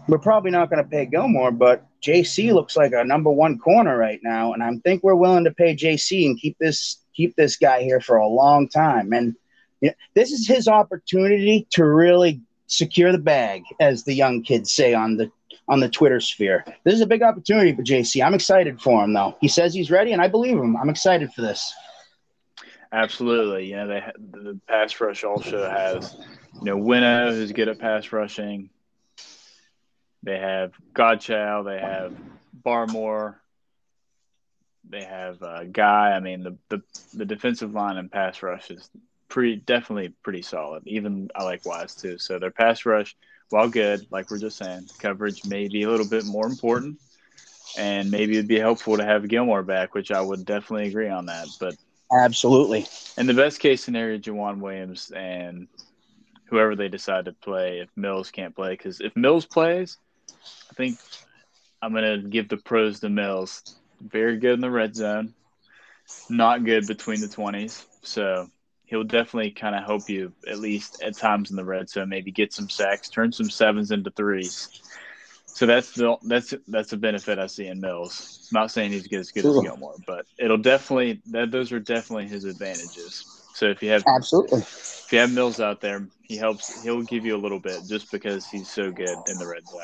we're probably not going to pay Gilmore, but JC looks like a number one corner right now, and I think we're willing to pay JC and keep this keep this guy here for a long time. And you know, this is his opportunity to really secure the bag, as the young kids say on the on the Twitter sphere. This is a big opportunity for JC. I'm excited for him, though. He says he's ready, and I believe him. I'm excited for this. Absolutely. You know, they the pass rush also has, you know, Winnow who's good at pass rushing. They have Godchaux. They have Barmore. They have Guy. I mean, the, the the defensive line and pass rush is pretty definitely pretty solid. Even I like Wise too. So their pass rush, while good, like we're just saying, coverage may be a little bit more important, and maybe it'd be helpful to have Gilmore back, which I would definitely agree on that. But Absolutely. In the best case scenario, Joejuan Williams and whoever they decide to play if Mills can't play. Because if Mills plays, I think I'm going to give the pros to Mills. Very good in the red zone, not good between the 20s. So he'll definitely kind of help you, at least at times in the red zone, maybe get some sacks, turn some sevens into threes. So that's the that's that's a benefit I see in Mills. I'm not saying he's good as good as Gilmore, but it'll definitely that those are definitely his advantages. So if you have absolutely if you have Mills out there, he helps. He'll give you a little bit just because he's so good in the red zone.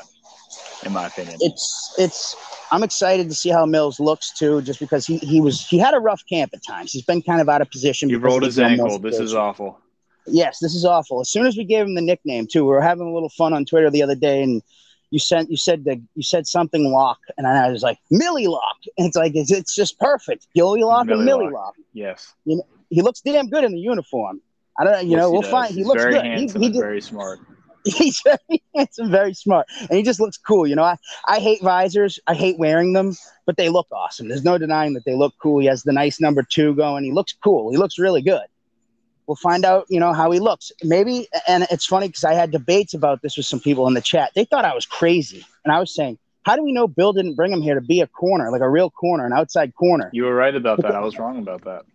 in my opinion. It's it's. I'm excited to see how Mills looks too, just because he he was he had a rough camp at times. He's been kind of out of position. He rolled his ankle. This is awful. Yes, this is awful. As soon as we gave him the nickname too, we were having a little fun on Twitter the other day, and you sent you said that you said something lock, and I was like Millie lock, and it's like it's, it's just perfect. Gilly lock Millie or Millie lock. lock. Yes. You know, he looks damn good in the uniform. I don't, know, you yes, know, we'll does. find. He He's looks very good. Handsome he, he did, very smart. [laughs] He's very handsome, very smart, and he just looks cool. You know, I, I hate visors. I hate wearing them, but they look awesome. There's no denying that they look cool. He has the nice number two going. He looks cool. He looks really good. We'll find out, you know, how he looks. Maybe, and it's funny because I had debates about this with some people in the chat. They thought I was crazy, and I was saying, how do we know Bill didn't bring him here to be a corner, like a real corner, an outside corner? You were right about that. I was wrong about that.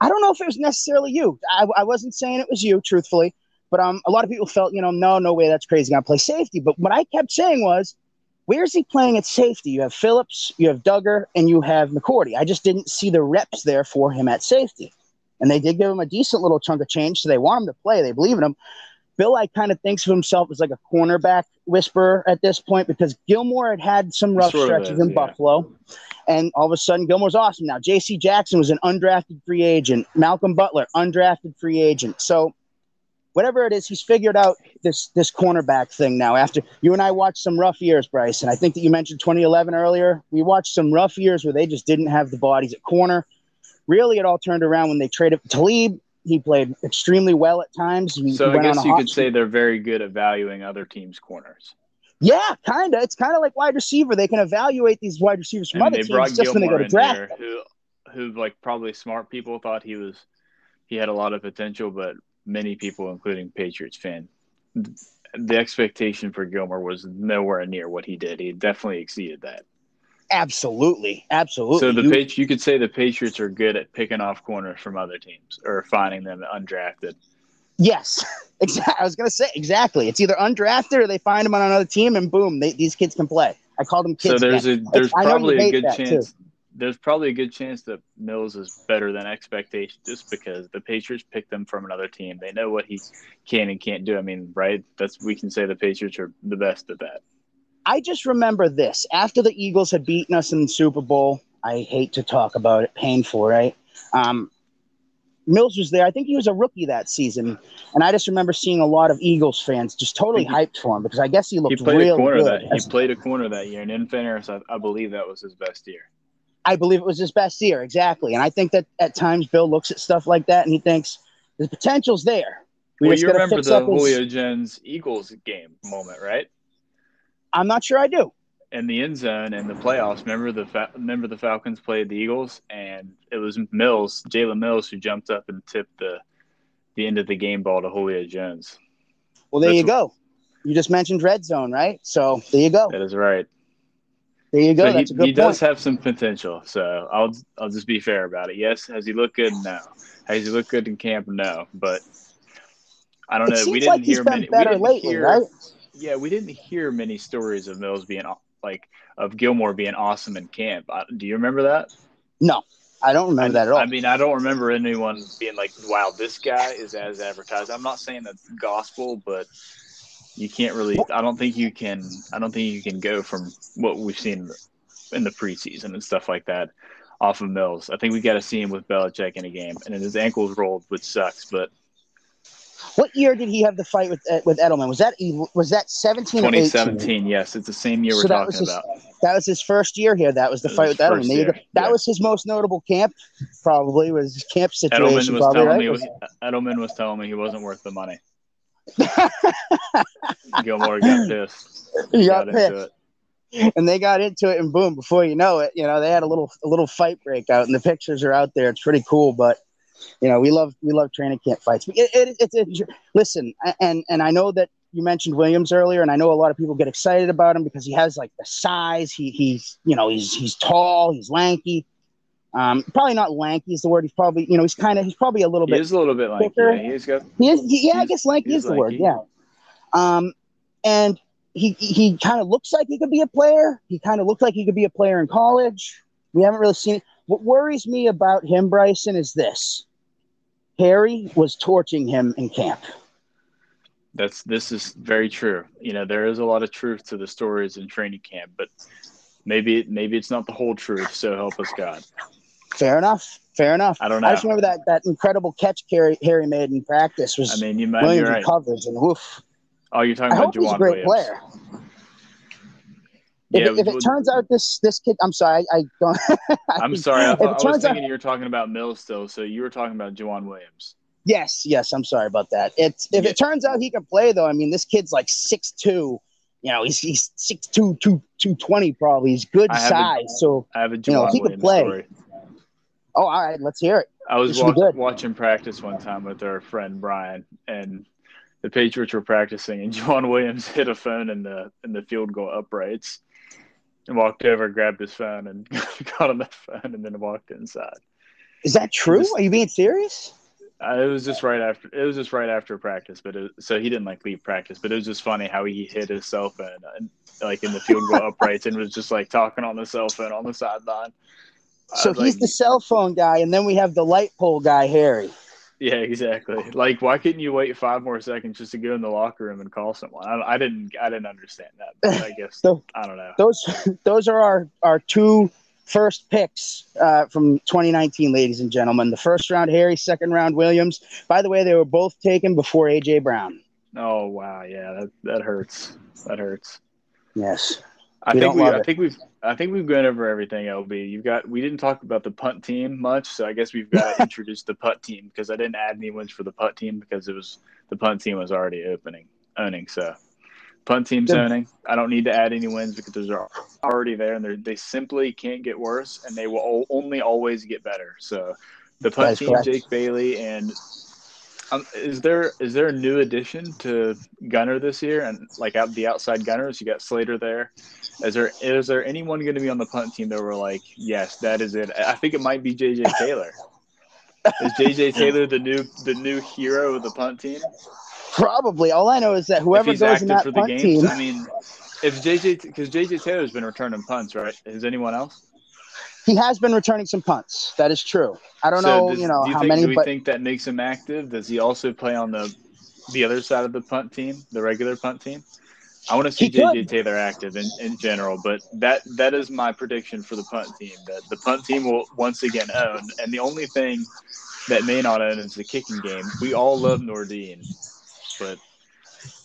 I don't know if it was necessarily you. I, I wasn't saying it was you, truthfully. But um, a lot of people felt, you know, no, no way, that's crazy. Gonna play safety. But what I kept saying was, where's he playing at safety? You have Phillips, you have Dugger, and you have McCourty. I just didn't see the reps there for him at safety. And they did give him a decent little chunk of change, so they want him to play. They believe in him. Bill, I kind of thinks of himself as like a cornerback whisperer at this point because Gilmore had had some rough sort stretches is, in yeah. Buffalo, and all of a sudden Gilmore's awesome now. J.C. Jackson was an undrafted free agent. Malcolm Butler, undrafted free agent. So whatever it is, he's figured out this this cornerback thing now. After you and I watched some rough years, Bryce, and I think that you mentioned 2011 earlier. We watched some rough years where they just didn't have the bodies at corner. Really, it all turned around when they traded Talib. He played extremely well at times. He, so he I guess you could say they're very good at valuing other teams' corners. Yeah, kind of. It's kind of like wide receiver. They can evaluate these wide receivers from and other teams just when they go to draft. Who, who, like, probably smart people thought he was, he had a lot of potential, but many people, including Patriots fan, the expectation for Gilmore was nowhere near what he did. He definitely exceeded that. Absolutely, absolutely. So the you, you could say the Patriots are good at picking off corners from other teams or finding them undrafted. Yes, [laughs] exactly. I was going to say exactly. It's either undrafted or they find them on another team, and boom, they, these kids can play. I call them kids. So there's again. a there's probably a good chance. Too there's probably a good chance that Mills is better than expectation just because the Patriots picked them from another team. They know what he can and can't do. I mean, right? That's we can say the Patriots are the best at that. I just remember this after the Eagles had beaten us in the Super Bowl. I hate to talk about it, painful, right? Um, Mills was there. I think he was a rookie that season, and I just remember seeing a lot of Eagles fans just totally hyped for him because I guess he looked he played real a corner good. That, he played a corner that year, and in fairness, I, I believe that was his best year. I believe it was his best year, exactly. And I think that at times Bill looks at stuff like that and he thinks the potential's there. We well, you remember the Julio his... Jones Eagles game moment, right? I'm not sure I do. In the end zone and the playoffs, remember the Fa- remember the Falcons played the Eagles, and it was Mills, Jalen Mills, who jumped up and tipped the the end of the game ball to Julio Jones. Well, there That's you go. You just mentioned red zone, right? So there you go. That is right. There you go. So That's he, a good he does have some potential. So I'll I'll just be fair about it. Yes, has he looked good? No. Has he looked good in camp? No. But I don't it know. We didn't like hear many. Better lately, hear, right? Yeah, we didn't hear many stories of Mills being like of Gilmore being awesome in camp. Do you remember that? No, I don't remember I, that at all. I mean, I don't remember anyone being like, "Wow, this guy is as advertised." I'm not saying that's gospel, but you can't really. I don't think you can. I don't think you can go from what we've seen in the preseason and stuff like that off of Mills. I think we got to see him with Belichick in a game, and his ankles rolled, which sucks. But what year did he have the fight with uh, with Edelman? Was that was that 17 2017, yes. It's the same year we're talking his, about. That was his first year here. That was the fight with Edelman. Year, that yeah. was his most notable camp, probably, was his camp situation. Edelman was, probably, telling right? me, Edelman was telling me he wasn't worth the money. [laughs] Gilmore got pissed. He got, got pissed. And they got into it, and boom! Before you know it, you know they had a little a little fight break out, and the pictures are out there. It's pretty cool, but you know we love we love training camp fights. It, it, it, it, listen, and and I know that you mentioned Williams earlier, and I know a lot of people get excited about him because he has like the size. He he's you know he's he's tall, he's lanky. Um, probably not lanky is the word. He's probably, you know, he's kind of, he's probably a little he bit. He's a little bit lanky. Yeah, he's got. He is, yeah, I guess lanky is the lanky. word. Yeah. Um, and he he kind of looks like he could be a player. He kind of looked like he could be a player in college. We haven't really seen it. What worries me about him, Bryson, is this: Harry was torching him in camp. That's this is very true. You know, there is a lot of truth to the stories in training camp, but maybe maybe it's not the whole truth. So help us God. Fair enough. Fair enough. I don't know. I just remember that that incredible catch Harry, Harry made in practice was. I mean, you might Williams be right. covers and woof. Oh, you're talking I about hope he's a great Williams. player. Yeah, if, it, if it turns out this this kid, I'm sorry, I, I don't. [laughs] I'm sorry. I, thought, I was turns out- you were talking about Mills still. So you were talking about Joejuan Williams. Yes, yes, I'm sorry about that. It's if Yeah. it turns out he can play though. I mean, this kid's like six two. You know, he's he's six two, two two twenty probably. He's good I have a- size. So, I have a Joejuan You know, he could Williams play. story. oh, all right, let's hear it. I was watching practice one time with our friend Brian, and the Patriots were practicing, and [laughs] Joejuan Williams hit a phone in the in the field goal uprights, and walked over, grabbed his phone, and [laughs] got on the phone, and then walked inside. Is that true? Just- Are you being serious? Uh, it was just right after. It was just right after practice, but it, so he didn't like leave practice. But it was just funny how he hit his cell phone, and, like in the field goal [laughs] uprights, and was just like talking on the cell phone on the sideline. So he's like, the cell phone guy, and then we have the light pole guy, Harry. Yeah, exactly. Like, why couldn't you wait five more seconds just to go in the locker room and call someone? I, I didn't. I didn't understand that. But I guess [laughs] So- I don't know. Those [laughs] those are our our two first picks uh, from 2019, ladies and gentlemen. The first round, Harry. Second round, Williams. By the way, they were both taken before AJ Brown. Oh wow, yeah, that that hurts. That hurts. Yes. I We think we. I it. think we've. I think we've gone over everything. LB, you've got. We didn't talk about the punt team much, so I guess we've got to [laughs] introduce the punt team because I didn't add any wins for the punt team because it was the punt team was already opening owning. So punt team's Good. owning. I don't need to add any wins because those are already there and they they simply can't get worse and they will only always get better. So the punt team, correct. Jake Bailey and. Um, is there is there a new addition to Gunner this year and like out the outside gunners? You got Slater there. Is there is there anyone going to be on the punt team that were like, yes, that is it? I think it might be JJ [laughs] Taylor. is JJ [laughs] Taylor the new the new hero of the punt team? Probably. All I know is that whoever goes in that punt games, team, I mean, if JJ because JJ Taylor's been returning punts, right? Is anyone else? He has been returning some punts. That is true. I don't So know, does- you know, do you how think, many, Do we but think that makes him active? Does he also play on the the other side of the punt team, the regular punt team? I want to see. JJ Taylor active in, in general, but that that is my prediction for the punt team. That the punt team will once again own, and the only thing that may not own is the kicking game. We all love Nordin, but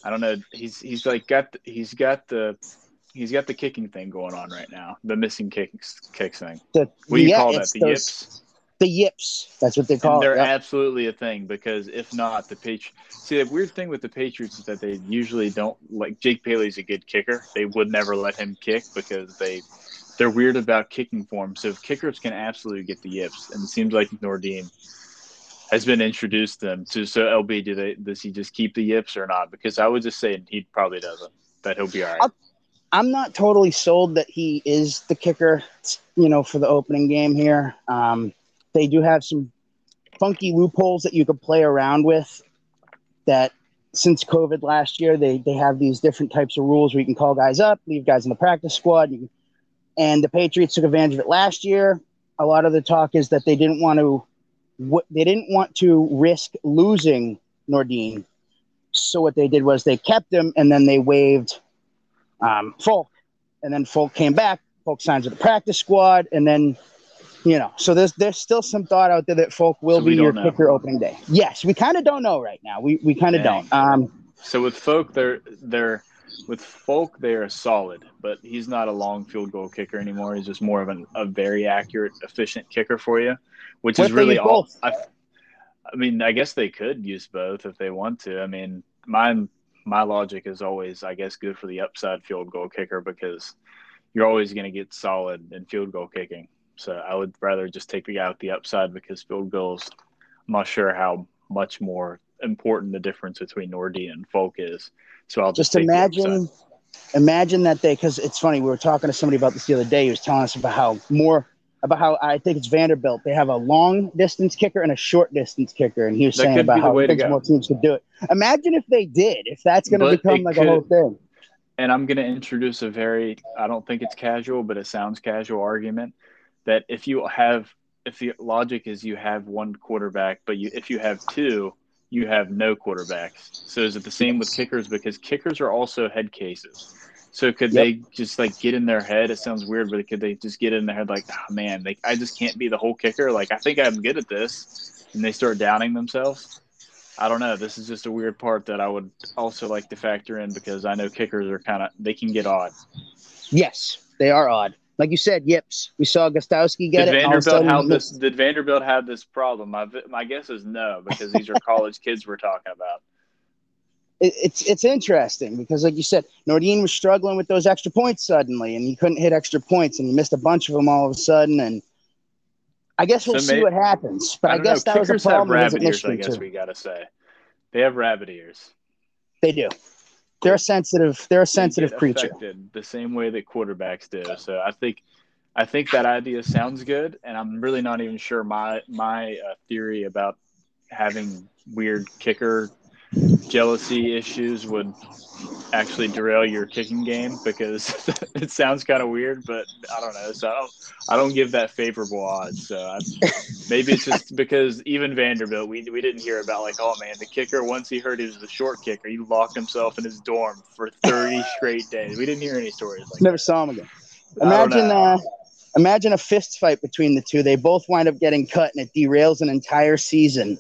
I don't know. He's he's like got the, he's got the he's got the kicking thing going on right now. The missing kicks kicks thing. the, What do you yeah, call that? The those- yips. The yips. That's what they call And they're it. Absolutely a thing because if not, the Patri See, the weird thing with the Patriots is that they usually don't like Jake Bailey's a good kicker. They would never let him kick because they they're weird about kicking form. So if kickers can absolutely get the yips, and it seems like Nordin has been introduced them to. So LB, do they does he just keep the yips or not? Because I would just say he probably doesn't. That he'll be all right. I'll- I'm not totally sold that he is the kicker, you know, for the opening game here. Um, they do have some funky loopholes that you could play around with that since COVID last year, they, they have these different types of rules where you can call guys up, leave guys in the practice squad. Can, and the Patriots took advantage of it last year. A lot of the talk is that they didn't want to, they didn't want to risk losing Nordin. So what they did was they kept him and then they waived um, Folk, and then Folk came back. Folk signs with the practice squad, and then you know, so there's there's still some thought out there that Folk will So be your know. kicker opening day. Yes, we kind of don't know right now. We we kind of don't. Um, So with folk, they're they're with folk they're solid, but he's not a long field goal kicker anymore. He's just more of an, a very accurate, efficient kicker for you, which What is if they really use all. I, I mean, I guess they could use both if they want to. I mean, my my logic is always, I guess, good for the upside field goal kicker because you're always going to get solid in field goal kicking. So I would rather just take the guy with the upside because field goals. I'm not sure how much more important the difference between Nordy and Folk is. So I'll just, just imagine, imagine that they because it's funny. We were talking to somebody about this the other day. He was telling us about how more about how I think it's Vanderbilt. They have a long distance kicker and a short distance kicker, and he was That saying about how he thinks more teams could do it. Imagine if they did. If that's going to become like could- a whole thing. And I'm going to introduce a very, I don't think it's casual, but it sounds casual argument that if you have, if the logic is you have one quarterback, but you, if you have two, you have no quarterbacks. So is it the same with kickers? Because kickers are also head cases. So could yep. they just like get in their head? It sounds weird, but could they just get in their head like, oh man, like I just can't be the whole kicker. Like I think I'm good at this, and they start doubting themselves. I don't know. This is just a weird part that I would also like to factor in because I know kickers are kind of they can get odd. Yes, they are odd. Like you said, yips. We saw Gostkowski get did it. Vanderbilt have this, did Vanderbilt have this problem? My, my guess is no, because these are [laughs] college kids we're talking about. It, it's it's interesting because, like you said, Nordin was struggling with those extra points suddenly, and he couldn't hit extra points, and he missed a bunch of them all of a sudden. And I guess we'll so see maybe, what happens. But I, I guess know, that was a problem. Have rabbit ears, I guess too. we got to say they have rabbit ears. They do they're a sensitive they're a sensitive they creature the same way that quarterbacks do so i think i think that idea sounds good and i'm really not even sure my my uh, theory about having weird kicker jealousy issues would actually derail your kicking game because [laughs] it sounds kind of weird, but I don't know. So I don't, I don't give that favorable odds. So I, [laughs] maybe it's just because even Vanderbilt, we, we didn't hear about like, oh man, the kicker, once he heard he was the short kicker, he locked himself in his dorm for 30 [laughs] straight days. We didn't hear any stories like Never that. saw him again. Imagine, uh, imagine a fist fight between the two. They both wind up getting cut and it derails an entire season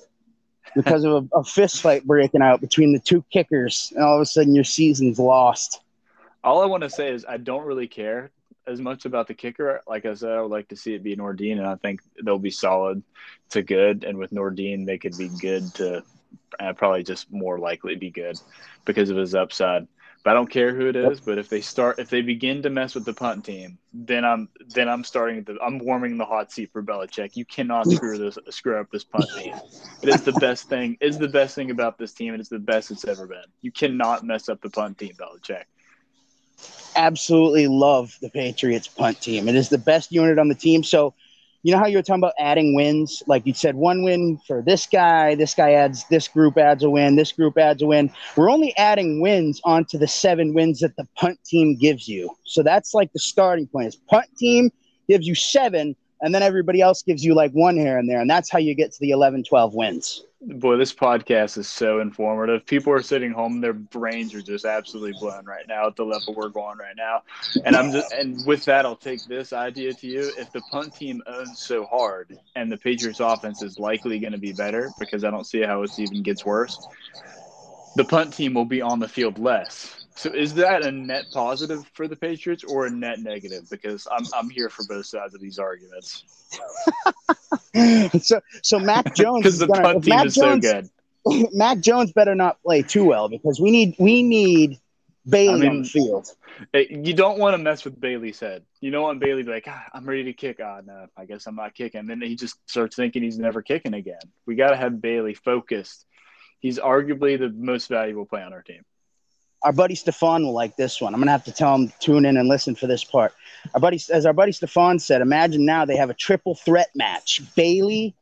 because of a, a fist fight breaking out between the two kickers, and all of a sudden your season's lost. All I want to say is I don't really care as much about the kicker. Like I said, I would like to see it be Nordin, and I think they'll be solid to good. And with Nordin, they could be good to uh, probably just more likely be good because of his upside. But I don't care who it is. But if they start, if they begin to mess with the punt team, then I'm then I'm starting. The, I'm warming the hot seat for Belichick. You cannot screw this screw up this punt team. It is the best thing. It's the best thing about this team, and it's the best it's ever been. You cannot mess up the punt team, Belichick absolutely love the Patriots punt team. It is the best unit on the team. So you know how you were talking about adding wins? Like you said, one win for this guy, this guy adds, this group adds a win, this group adds a win. We're only adding wins onto the seven wins that the punt team gives you. So that's like the starting point. Is punt team gives you seven, and then everybody else gives you like one here and there. And that's how you get to the 11, 12 wins boy, this podcast is so informative. People are sitting home; their brains are just absolutely blown right now at the level we're going right now. And I'm just, and with that, I'll take this idea to you: if the punt team owns so hard, and the Patriots' offense is likely going to be better, because I don't see how it even gets worse, the punt team will be on the field less. So is that a net positive for the Patriots or a net negative? Because I'm I'm here for both sides of these arguments. [laughs] so so Mac [laughs] Jones because the punt team Mac is Jones, so good. [laughs] Mac Jones better not play too well because we need we need Bailey I mean, on the field. You don't want to mess with Bailey's head. You don't want Bailey to be like, ah, I'm ready to kick. Ah, no, I guess I'm not kicking. And then he just starts thinking he's never kicking again. We got to have Bailey focused. He's arguably the most valuable player on our team our buddy Stefan will like this one. I'm gonna have to tell him tune in and listen for this part. Our buddy, as our buddy Stefan said, imagine now they have a triple threat match: Bailey,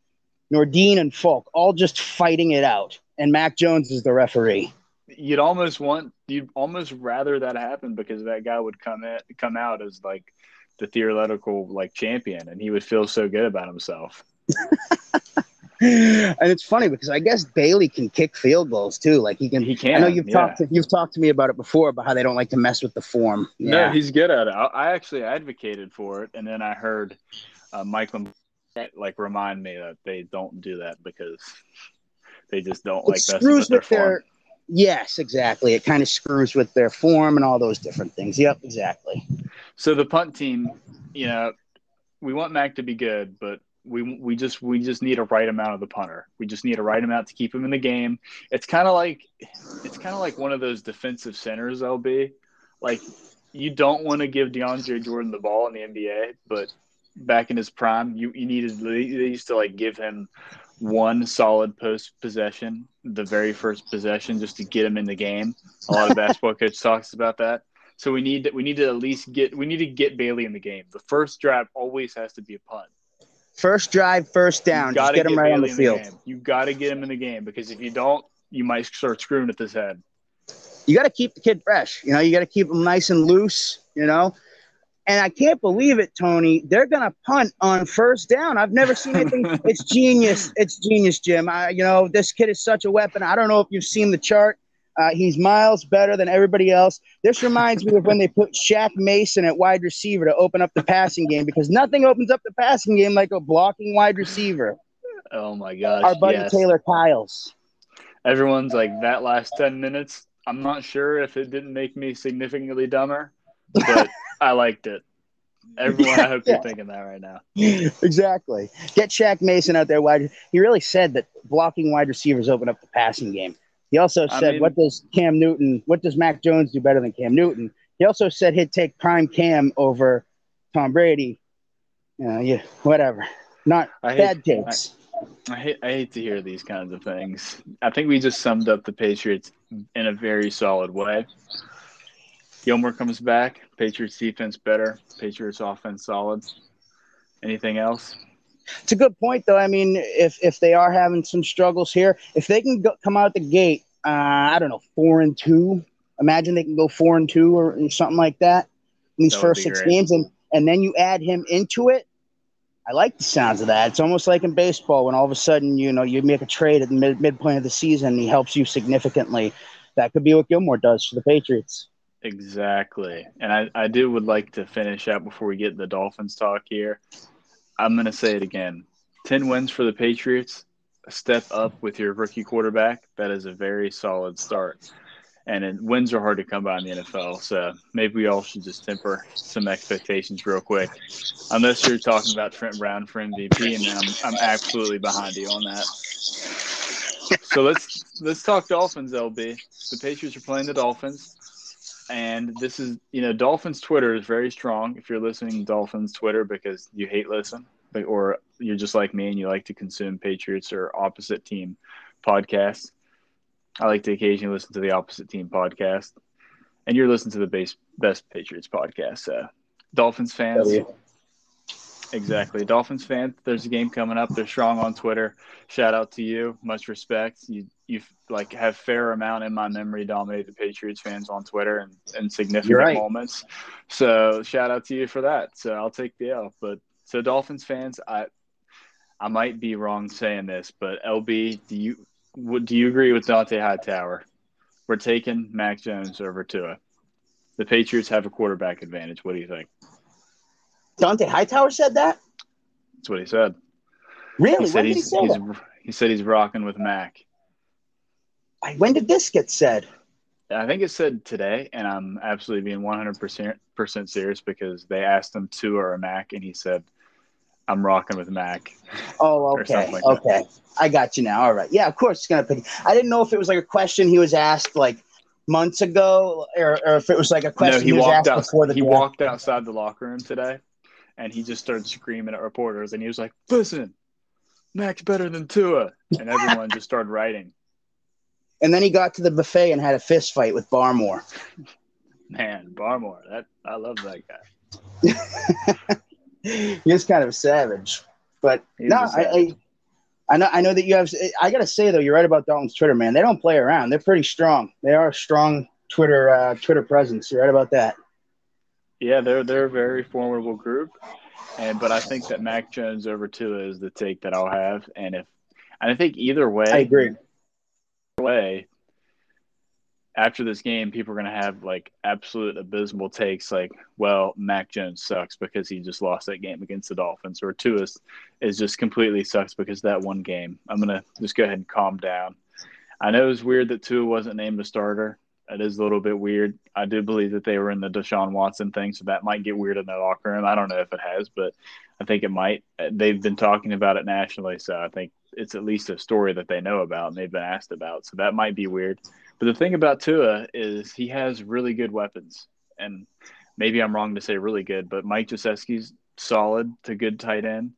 Nordin, and Folk, all just fighting it out, and Mac Jones is the referee. You'd almost want, you'd almost rather that happen because that guy would come in, come out as like the theoretical like champion, and he would feel so good about himself. [laughs] and it's funny because I guess Bailey can kick field goals too. Like he can. He can. I know you've yeah. talked to you've talked to me about it before about how they don't like to mess with the form. Yeah. No, he's good at it. I, I actually advocated for it, and then I heard uh, Mike like remind me that they don't do that because they just don't it like screws with, with their, their Yes, exactly. It kind of screws with their form and all those different things. Yep, exactly. So the punt team, you know, we want Mac to be good, but we we just we just need a right amount of the punter. We just need a right amount to keep him in the game. It's kind of like it's kind of like one of those defensive centers. LB, like you don't want to give DeAndre Jordan the ball in the NBA, but back in his prime, you you needed they used to like give him one solid post possession, the very first possession, just to get him in the game. A lot of [laughs] basketball coach talks about that. So we need we need to at least get we need to get Bailey in the game. The first drive always has to be a punt. First drive, first down. Just get him right Bailey on the field. The you got to get him in the game because if you don't, you might start screwing at his head. You got to keep the kid fresh. You know, you got to keep him nice and loose. You know, and I can't believe it, Tony. They're gonna punt on first down. I've never seen anything. [laughs] it's genius. It's genius, Jim. I, you know, this kid is such a weapon. I don't know if you've seen the chart. Uh, he's miles better than everybody else. This reminds me of when they put Shaq Mason at wide receiver to open up the passing game because nothing opens up the passing game like a blocking wide receiver. Oh my gosh! Our buddy yes. Taylor Kyles. Everyone's like that last ten minutes. I'm not sure if it didn't make me significantly dumber, but I liked it. Everyone, yeah, I hope yeah. you're [laughs] thinking that right now. Exactly. Get Shaq Mason out there wide. He really said that blocking wide receivers open up the passing game. He also said, I mean, "What does Cam Newton? What does Mac Jones do better than Cam Newton?" He also said he'd take prime Cam over Tom Brady. You know, yeah, whatever. Not I bad hate, takes. I, I hate I hate to hear these kinds of things. I think we just summed up the Patriots in a very solid way. Gilmore comes back. Patriots defense better. Patriots offense solid. Anything else? It's a good point, though. I mean, if if they are having some struggles here, if they can go, come out the gate, uh, I don't know, four and two. Imagine they can go four and two or, or something like that in these that first six great. games, and and then you add him into it. I like the sounds of that. It's almost like in baseball when all of a sudden you know you make a trade at the mid midpoint of the season, and he helps you significantly. That could be what Gilmore does for the Patriots. Exactly. And I, I do would like to finish up before we get the Dolphins talk here. I'm going to say it again 10 wins for the Patriots, a step up with your rookie quarterback. That is a very solid start. And it, wins are hard to come by in the NFL. So maybe we all should just temper some expectations real quick. Unless you're talking about Trent Brown for MVP, and I'm, I'm absolutely behind you on that. So let's let's talk Dolphins, LB. The Patriots are playing the Dolphins and this is you know dolphins twitter is very strong if you're listening dolphins twitter because you hate listen or you're just like me and you like to consume patriots or opposite team podcasts. I like to occasionally listen to the opposite team podcast. And you're listening to the base, best patriots podcast dolphins fans Exactly. Dolphins fans, there's a game coming up. They're strong on Twitter. Shout out to you. Much respect. You you like have fair amount in my memory dominate the Patriots fans on Twitter and in significant right. moments. So shout out to you for that. So I'll take the L. But so Dolphins fans, I I might be wrong saying this, but LB, do you would do you agree with Dont'a Hightower? We're taking Mac Jones over Tua. The Patriots have a quarterback advantage. What do you think? Dont'a Hightower said that. That's what he said. Really? He said when did he say that? He said he's rocking with Mac. When did this get said? I think it said today, and I'm absolutely being 100% serious because they asked him to or a Mac, and he said, "I'm rocking with Mac." Oh, okay, like okay, that. I got you now. All right, yeah, of course it's gonna pick. I didn't know if it was like a question he was asked like months ago, or, or if it was like a question no, he, he walked out, before the. He walked outside the locker room today, and he just started screaming at reporters, and he was like, "Listen, Mac's better than Tua," and everyone just started writing. And then he got to the buffet and had a fist fight with Barmore. Man, Barmore, that I love that guy. [laughs] He's kind of a savage, but He's no, I, I, I know I know that you have. I gotta say though, you're right about Dolphins Twitter, man. They don't play around. They're pretty strong. They are a strong Twitter uh, Twitter presence. You're right about that. Yeah, they're they're a very formidable group, and but I think that Mac Jones over Tua is the take that I'll have, and if and I think either way, I agree. Way after this game, people are going to have like absolute abysmal takes, like, well, Mac Jones sucks because he just lost that game against the Dolphins, or Tua is, is just completely sucks because that one game. I'm going to just go ahead and calm down. I know it's weird that Tua wasn't named a starter, it is a little bit weird. I do believe that they were in the Deshaun Watson thing, so that might get weird in the locker room. I don't know if it has, but I think it might. Uh, they've been talking about it nationally, so I think it's at least a story that they know about and they've been asked about. So that might be weird. But the thing about Tua is he has really good weapons, and maybe I'm wrong to say really good, but Mike Gesicki's solid to good tight end.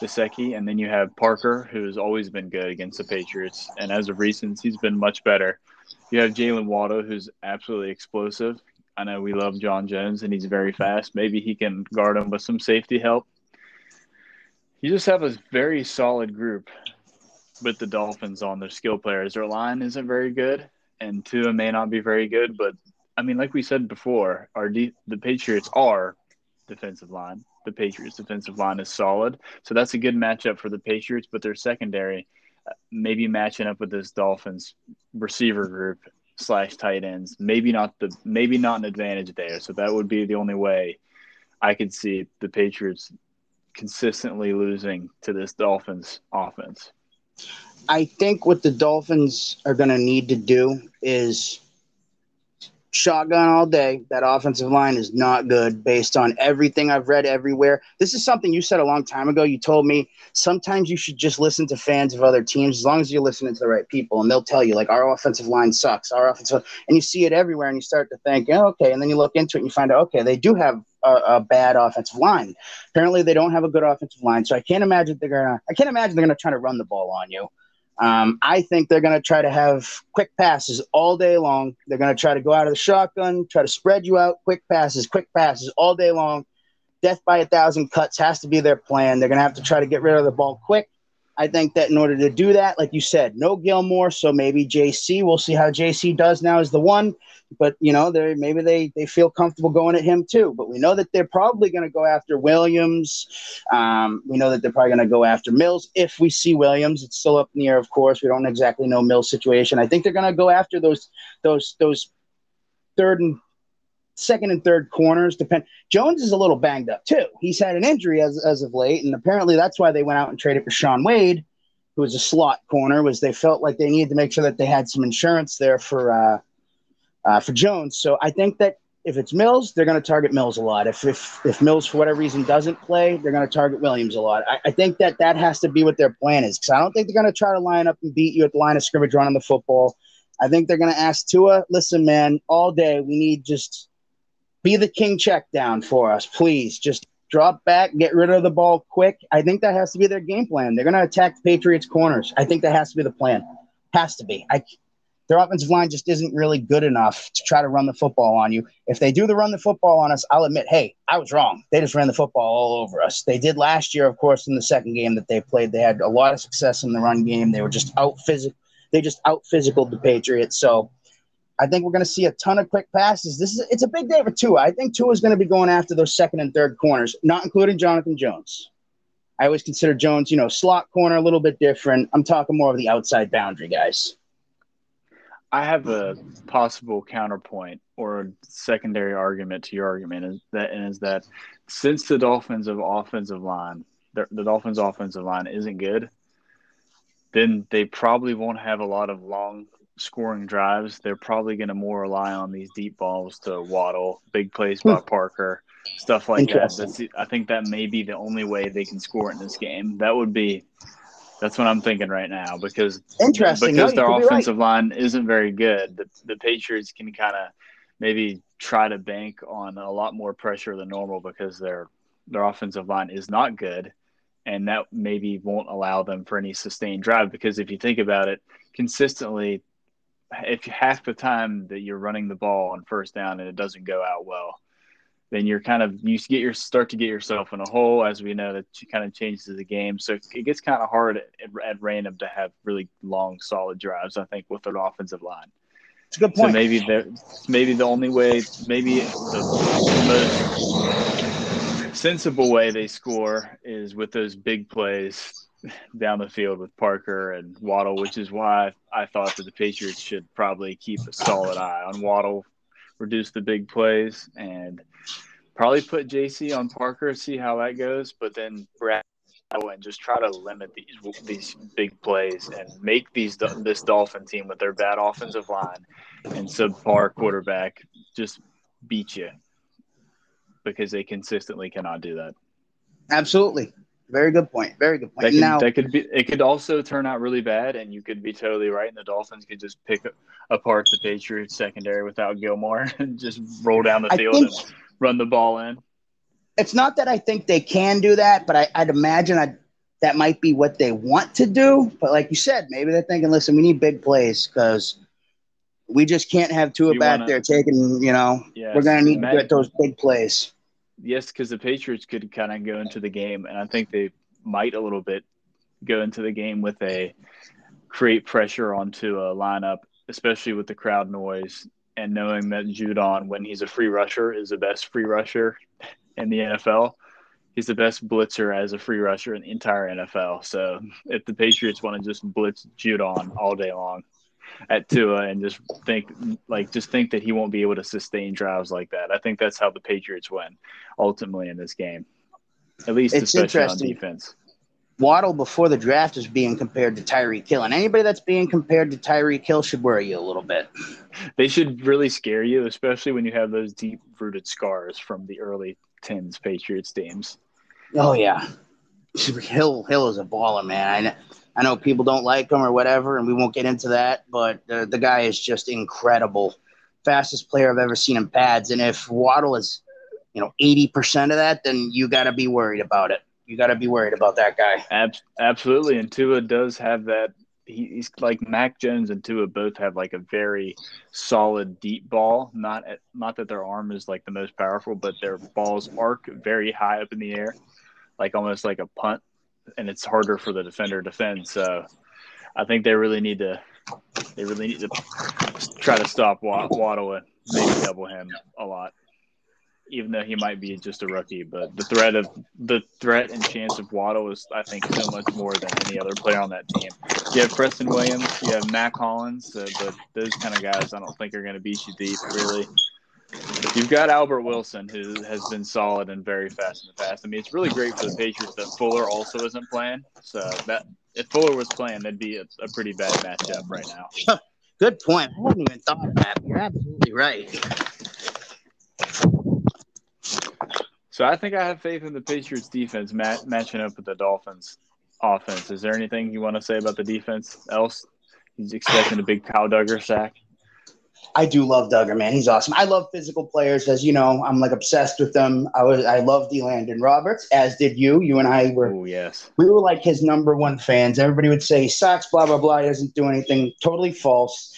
Gesicki, and then you have Parker, who's always been good against the Patriots, and as of recent, he's been much better. You have Jaylen Waddle, who's absolutely explosive. I know we love John Jones, and he's very fast. Maybe he can guard him with some safety help. You just have a very solid group with the Dolphins on their skill players. Their line isn't very good, and Tua may not be very good, but I mean, like we said before, our de- the Patriots are defensive line. The Patriots' defensive line is solid, so that's a good matchup for the Patriots. But their secondary, maybe matching up with this Dolphins receiver group slash tight ends, maybe not the maybe not an advantage there. So that would be the only way I could see the Patriots consistently losing to this Dolphins offense. I think what the Dolphins are going to need to do is shotgun all day. That offensive line is not good based on everything I've read everywhere. This is something you said a long time ago. You told me sometimes you should just listen to fans of other teams as long as you're listening to the right people, and they'll tell you like our offensive line sucks. Our offensive, and you see it everywhere, and you start to think, oh, okay, and then you look into it and you find out, okay, they do have a, a bad offensive line. Apparently, they don't have a good offensive line, so I can't imagine they're gonna. I can't imagine they're gonna try to run the ball on you. Um, I think they're going to try to have quick passes all day long. They're going to try to go out of the shotgun, try to spread you out, quick passes, quick passes all day long. Death by a thousand cuts has to be their plan. They're going to have to try to get rid of the ball quick. I think that in order to do that, like you said, no Gilmore, so maybe JC. We'll see how JC does now as the one but you know, they maybe they they feel comfortable going at him too. But we know that they're probably going to go after Williams. Um, we know that they're probably going to go after Mills if we see Williams. It's still up in the air, of course. We don't exactly know Mills' situation. I think they're going to go after those those those third and second and third corners. Depend. Jones is a little banged up too. He's had an injury as as of late, and apparently that's why they went out and traded for Shaun Wade, who was a slot corner. Was they felt like they needed to make sure that they had some insurance there for. Uh, uh, for Jones. So I think that if it's Mills, they're going to target Mills a lot. If, if if Mills for whatever reason doesn't play, they're going to target Williams a lot. I, I, think that that has to be what their plan is because I don't think they're going to try to line up and beat you at the line of scrimmage running the football. I think they're going to ask Tua, listen, man, all day we need just be the king check down for us, please. Just drop back, get rid of the ball quick. I think that has to be their game plan. They're going to attack the Patriots corners. I think that has to be the plan. Has to be. I their offensive line just isn't really good enough to try to run the football on you. If they do the run the football on us, I'll admit, hey, I was wrong. They just ran the football all over us. They did last year, of course, in the second game that they played. They had a lot of success in the run game. They were just out physical. They just out physical the Patriots. So I think we're going to see a ton of quick passes. This is it's a big day for Tua. I think Tua is going to be going after those second and third corners, not including Jonathan Jones. I always consider Jones, you know, slot corner a little bit different. I'm talking more of the outside boundary guys. I have a possible counterpoint or a secondary argument to your argument is that and is that since the Dolphins of offensive line, the, the Dolphins offensive line isn't good, then they probably won't have a lot of long scoring drives. They're probably going to more rely on these deep balls to Waddle, big plays by hmm. Parker, stuff like that. That's, I think that may be the only way they can score in this game. That would be that's what I'm thinking right now because interesting because no, their offensive right. line isn't very good. The the Patriots can kind of maybe try to bank on a lot more pressure than normal because their their offensive line is not good, and that maybe won't allow them for any sustained drive. Because if you think about it, consistently, if half the time that you're running the ball on first down and it doesn't go out well, then you're kind of you get your start to get yourself in a hole. As we know, that kind of changes the game, so it gets kind of hard at, at random to have really long, solid drives. I think with an offensive line. It's a good point. So maybe the maybe the only way, maybe the most sensible way they score is with those big plays down the field with Parker and Waddle, which is why I thought that the Patriots should probably keep a solid eye on Waddle reduce the big plays and probably put JC on Parker, see how that goes, but then Brad and just try to limit these these big plays and make these this Dolphin team with their bad offensive line and subpar quarterback just beat you because they consistently cannot do that. Absolutely. Very good point. Very good point. That could, now, that could be. It could also turn out really bad, and you could be totally right. And the Dolphins could just pick apart the Patriots secondary without Gilmore [laughs] and just roll down the field and run the ball in. It's not that I think they can do that, but I, would imagine I, that might be what they want to do. But like you said, maybe they're thinking, listen, we need big plays because we just can't have Tua back wanna, there taking. You know, yes, we're going to need to get those big plays yes, because the Patriots could kind of go into the game, and I think they might a little bit go into the game with a create pressure onto a lineup, especially with the crowd noise and knowing that Judon, when he's a free rusher, is the best free rusher in the NFL. He's the best blitzer as a free rusher in the entire NFL. So if the Patriots want to just blitz Judon all day long at Tua and just think like just think that he won't be able to sustain drives like that, I think that's how the Patriots win ultimately in this game. At least it's especially on defense. Waddle before the draft is being compared to Tyreek Hill, and anybody that's being compared to Tyreek Hill should worry you a little bit. They should really scare you, especially when you have those deep rooted scars from the early tens Patriots teams. Oh yeah, Hill Hill is a baller, man. I, I know people don't like him or whatever, and we won't get into that, but the, the guy is just incredible. Fastest player I've ever seen in pads, and if Waddle is, you know, eighty percent of that, then you got to be worried about it you got to be worried about that guy. Ab- absolutely, and Tua does have that. He, he's like Mac Jones and Tua both have like a very solid deep ball. Not at, not that their arm is like the most powerful, but their balls arc very high up in the air, like almost like a punt, and it's harder for the defender to defend. So, I think they really need to they really need to try to stop Waddle and maybe double him a lot even though he might be just a rookie. But the threat of the threat and chance of Waddle is, I think, so much more than any other player on that team. You have Preston Williams, you have Mack Hollins, uh, but those kind of guys, I don't think are going to beat you deep, really. You've got Albert Wilson, who has been solid and very fast in the past. I mean, it's really great for the Patriots that Fuller also isn't playing. So that if Fuller was playing, that'd be a, a pretty bad matchup right now. [laughs] Good point. I hadn't even thought of that. You're absolutely right. So I think I have faith in the Patriots defense mat- matching up with the Dolphins offense. Is there anything you want to say about the defense else? He's expecting a big Kyle Dugger sack. I do love Dugger, man. He's awesome. I love physical players, as you know. I'm like obsessed with them. I was I love Elandon Roberts, as did you. You and I were. Oh yes. We were like his number one fans. Everybody would say he sucks, blah blah blah. He doesn't do anything. Totally false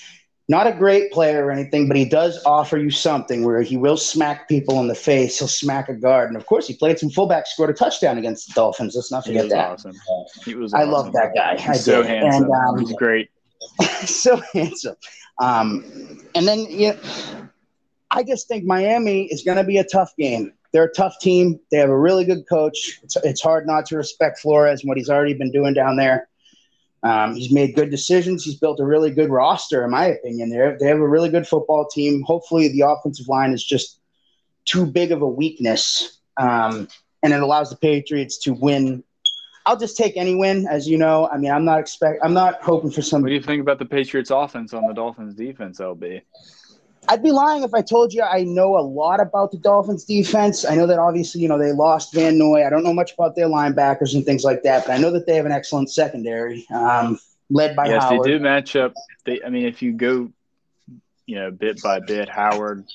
not a great player or anything, but he does offer you something where he will smack people in the face. He'll smack a guard, and of course, he played some fullback, scored a touchdown against the Dolphins. Let's not forget that. Awesome. He was. I love that guy. He's I so did. handsome. And, um, He's great. [laughs] so handsome. Um, and then you know, I just think Miami is going to be a tough game. They're a tough team. They have a really good coach. It's, it's hard not to respect Flores and what he's already been doing down there. Um, he's made good decisions. He's built a really good roster, in my opinion. They they have a really good football team. Hopefully, the offensive line is just too big of a weakness, um, and it allows the Patriots to win. I'll just take any win, as you know. I mean, I'm not expect. I'm not hoping for some. What do you think about the Patriots' offense on the Dolphins' defense, LB? I'd be lying if I told you I know a lot about the Dolphins defense. I know that obviously, you know, they lost Van Noy. I don't know much about their linebackers and things like that, but I know that they have an excellent secondary, um, led by yes, Howard. they do match up. They, I mean, if you go, you know, bit by bit, Howard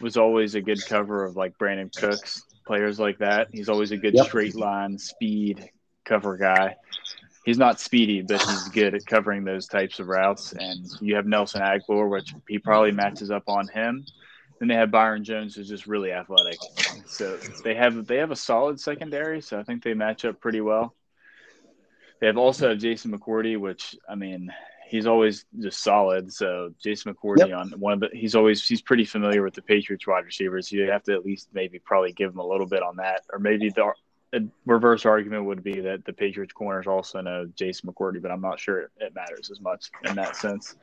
was always a good cover of like Brandin Cooks, players like that. He's always a good yep. straight line speed cover guy he's not speedy, but he's good at covering those types of routes. And you have Nelson Agholor, which he probably matches up on him. Then they have Byron Jones, who's just really athletic. So they have they have a solid secondary. So I think they match up pretty well. They have also have Jason McCourty, which I mean he's always just solid. So Jason McCourty yep. on one of the he's always he's pretty familiar with the Patriots wide receivers. You have to at least maybe probably give him a little bit on that, or maybe the a reverse argument would be that the Patriots corners also know Jason McCourty, but I'm not sure it matters as much in that sense.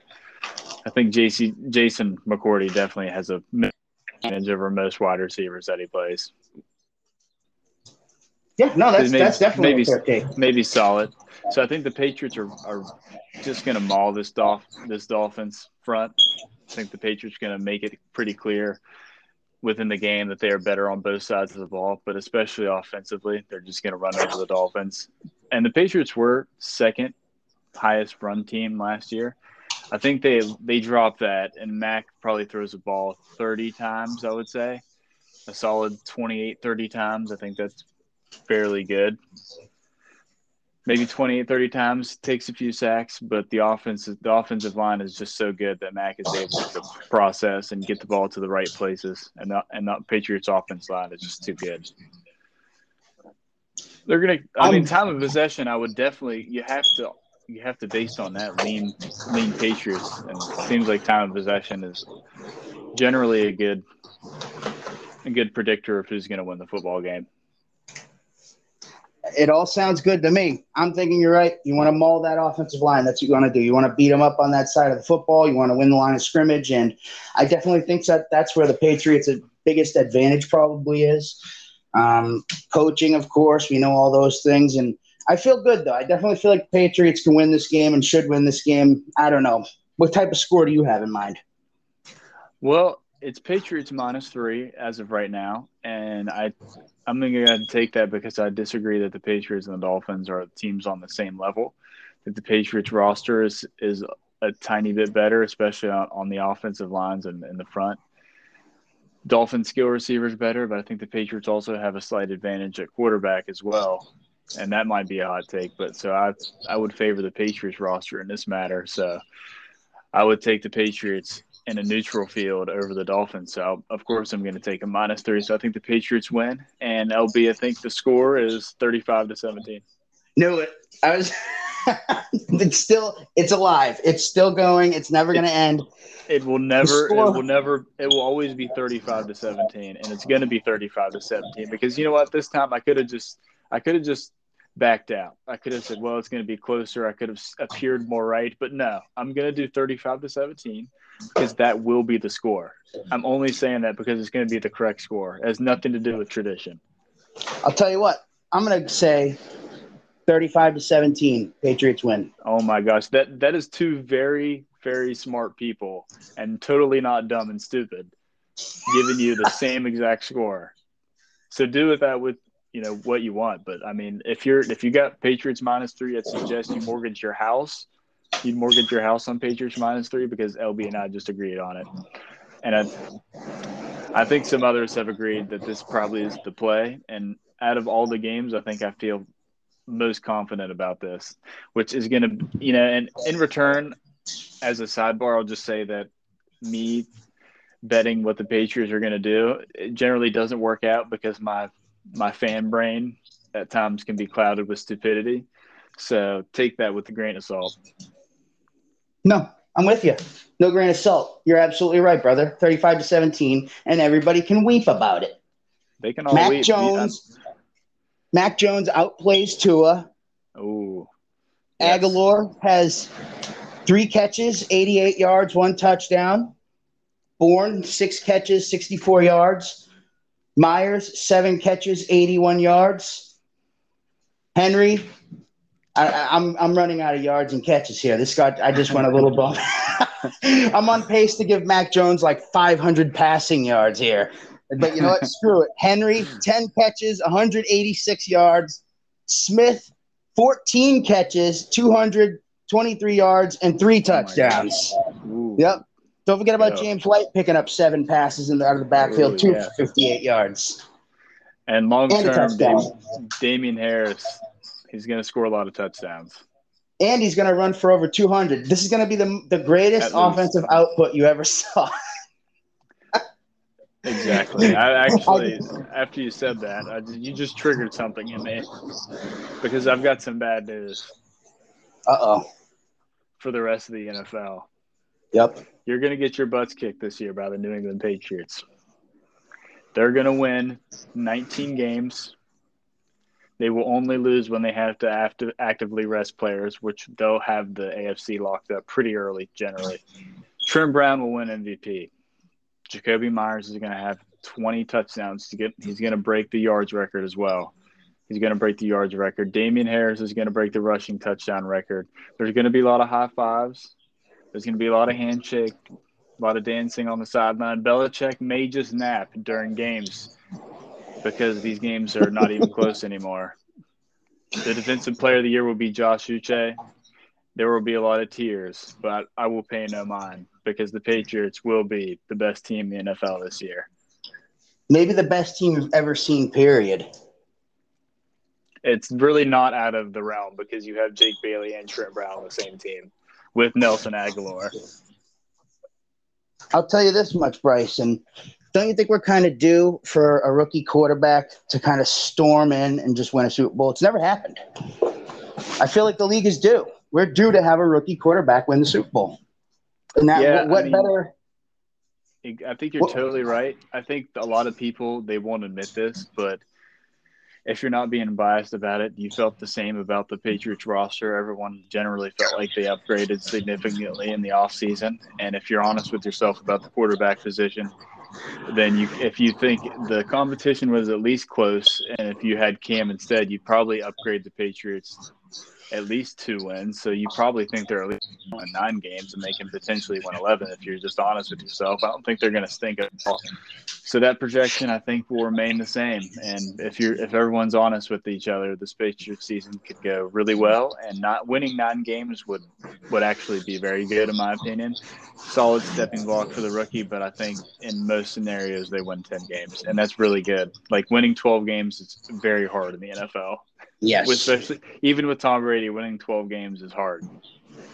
I think JC, Jason McCourty definitely has a advantage over most wide receivers that he plays. Yeah, no, that's maybe, that's definitely maybe maybe solid. So I think the Patriots are, are just going to maul this Dolph this Dolphins front. I think the Patriots are going to make it pretty clear within the game that they are better on both sides of the ball, but especially offensively, they're just going to run over the Dolphins. And the Patriots were second highest run team last year. I think they they dropped that, and Mac probably throws the ball 30 times, I would say. A solid 28, 30 times. I think that's fairly good maybe 28, 30 times, takes a few sacks, but the offense, the offensive line is just so good that Mac is able to process and get the ball to the right places, and not and not Patriots offense line is just too good. They're gonna. I mean, time of possession. I would definitely. You have to. You have to based on that lean, lean Patriots, and it seems like time of possession is generally a good a good predictor of who's going to win the football game. It all sounds good to me. I'm thinking you're right. You want to maul that offensive line. That's what you want to do. You want to beat them up on that side of the football. You want to win the line of scrimmage. And I definitely think that that's where the Patriots' biggest advantage probably is. Um, coaching, of course, we know all those things. And I feel good, though. I definitely feel like Patriots can win this game and should win this game. I don't know. What type of score do you have in mind? Well, it's Patriots minus three as of right now, and I I'm going to take that because I disagree that the Patriots and the Dolphins are teams on the same level. That the Patriots roster is is a tiny bit better, especially on, on the offensive lines and in the front. Dolphin skill receivers better, but I think the Patriots also have a slight advantage at quarterback as well, and that might be a hot take. But so I I would favor the Patriots roster in this matter. So I would take the Patriots in a neutral field over the Dolphins. So, of course, I'm going to take a minus three. So I think the Patriots win. And LB, I think the score is 35 to 17. Knew it. I was. [laughs] it's still. It's alive. It's still going. It's never going to end. It will never. It will never. It will always be 35 to 17, and it's going to be 35 to 17 because you know what? This time I could have just. I could have just backed out. I could have said, well, it's going to be closer. I could have appeared more right, but no, I'm going to do 35 to 17 because that will be the score. I'm only saying that because it's going to be the correct score. It has nothing to do with tradition. I'll tell you what, I'm going to say 35 to 17, Patriots win. Oh my gosh, that that is two very very smart people and totally not dumb and stupid giving you the same exact score. So do with that with you know what you want. But I mean, if you're if you got Patriots minus three, I'd suggest you mortgage your house. You'd mortgage your house on Patriots minus three because LB and I just agreed on it. And I, I think some others have agreed that this probably is the play. And out of all the games, I think I feel most confident about this, which is going to, you know, and in return, as a sidebar, I'll just say that me betting what the Patriots are going to do it generally doesn't work out because my my fan brain at times can be clouded with stupidity. So take that with a grain of salt. No, I'm with you. No grain of salt. You're absolutely right, brother. 35 to 17, and everybody can weep about it. They can all Mac weep. Jones. Mac Jones outplays Tua. Oh. Yes. Agholor has three catches, 88 yards, one touchdown. Bourne, six catches, 64 yards. Meyers, seven catches, 81 yards. Henry, I, am I'm, I'm running out of yards and catches here. This guy, I just went a little bump. [laughs] I'm on pace to give Mac Jones like 500 passing yards here. But you know what? [laughs] Screw it. Henry, 10 catches, 186 yards. Smith, 14 catches, 223 yards, and three oh touchdowns. Oh yep. Don't forget about James White picking up seven passes in the, out of the backfield, two yeah. for 58 yards. And long term, Damien Harris, he's going to score a lot of touchdowns. And he's going to run for over 200. This is going to be the, the greatest offensive output you ever [laughs] saw. Exactly. I [laughs] actually, after you said that, I, you just triggered something in me because I've got some bad news. Uh oh. For the rest of the NFL. Yep. You're going to get your butts kicked this year by the New England Patriots. They're going to win 19 games. They will only lose when they have to act- actively rest players, which they'll have the AFC locked up pretty early generally. Trent Brown will win MVP. Jakobi Meyers is going to have 20 touchdowns to get. He's going to break the yards record as well. He's going to break the yards record. Damien Harris is going to break the rushing touchdown record. There's going to be a lot of high fives. There's going to be a lot of handshake, a lot of dancing on the sideline. Belichick may just nap during games because these games are not even close [laughs] anymore. The defensive player of the year will be Josh Uche. There will be a lot of tears, but I will pay no mind because the Patriots will be the best team in the NFL this year. Maybe the best team we've ever seen, period. It's really not out of the realm because you have Jake Bailey and Trent Brown on the same team with Nelson Agholor. I'll tell you this much, Bryson. Don't you think we're kind of due for a rookie quarterback to kind of storm in and just win a Super Bowl? It's never happened. I feel like the league is due. We're due to have a rookie quarterback win the Super Bowl. And that, yeah, what I mean, better I think you're totally right. I think a lot of people they won't admit this, but if you're not being biased about it, you felt the same about the Patriots roster. Everyone generally felt like they upgraded significantly in the offseason. And if you're honest with yourself about the quarterback position, then you if you think the competition was at least close and if you had Cam instead, you'd probably upgrade the Patriots at least two wins. So you probably think they're at least win nine games and they can potentially win 11 if you're just honest with yourself. I don't think they're going to stink at all. So that projection, I think, will remain the same. And if you're if everyone's honest with each other, the Patriots season could go really well. And not winning nine games would would actually be very good, in my opinion. Solid stepping block for the rookie, but I think in most scenarios they win 10 games, and that's really good. Like winning 12 games is very hard in the NFL. Yes. Especially even with Tom Brady, winning 12 games is hard.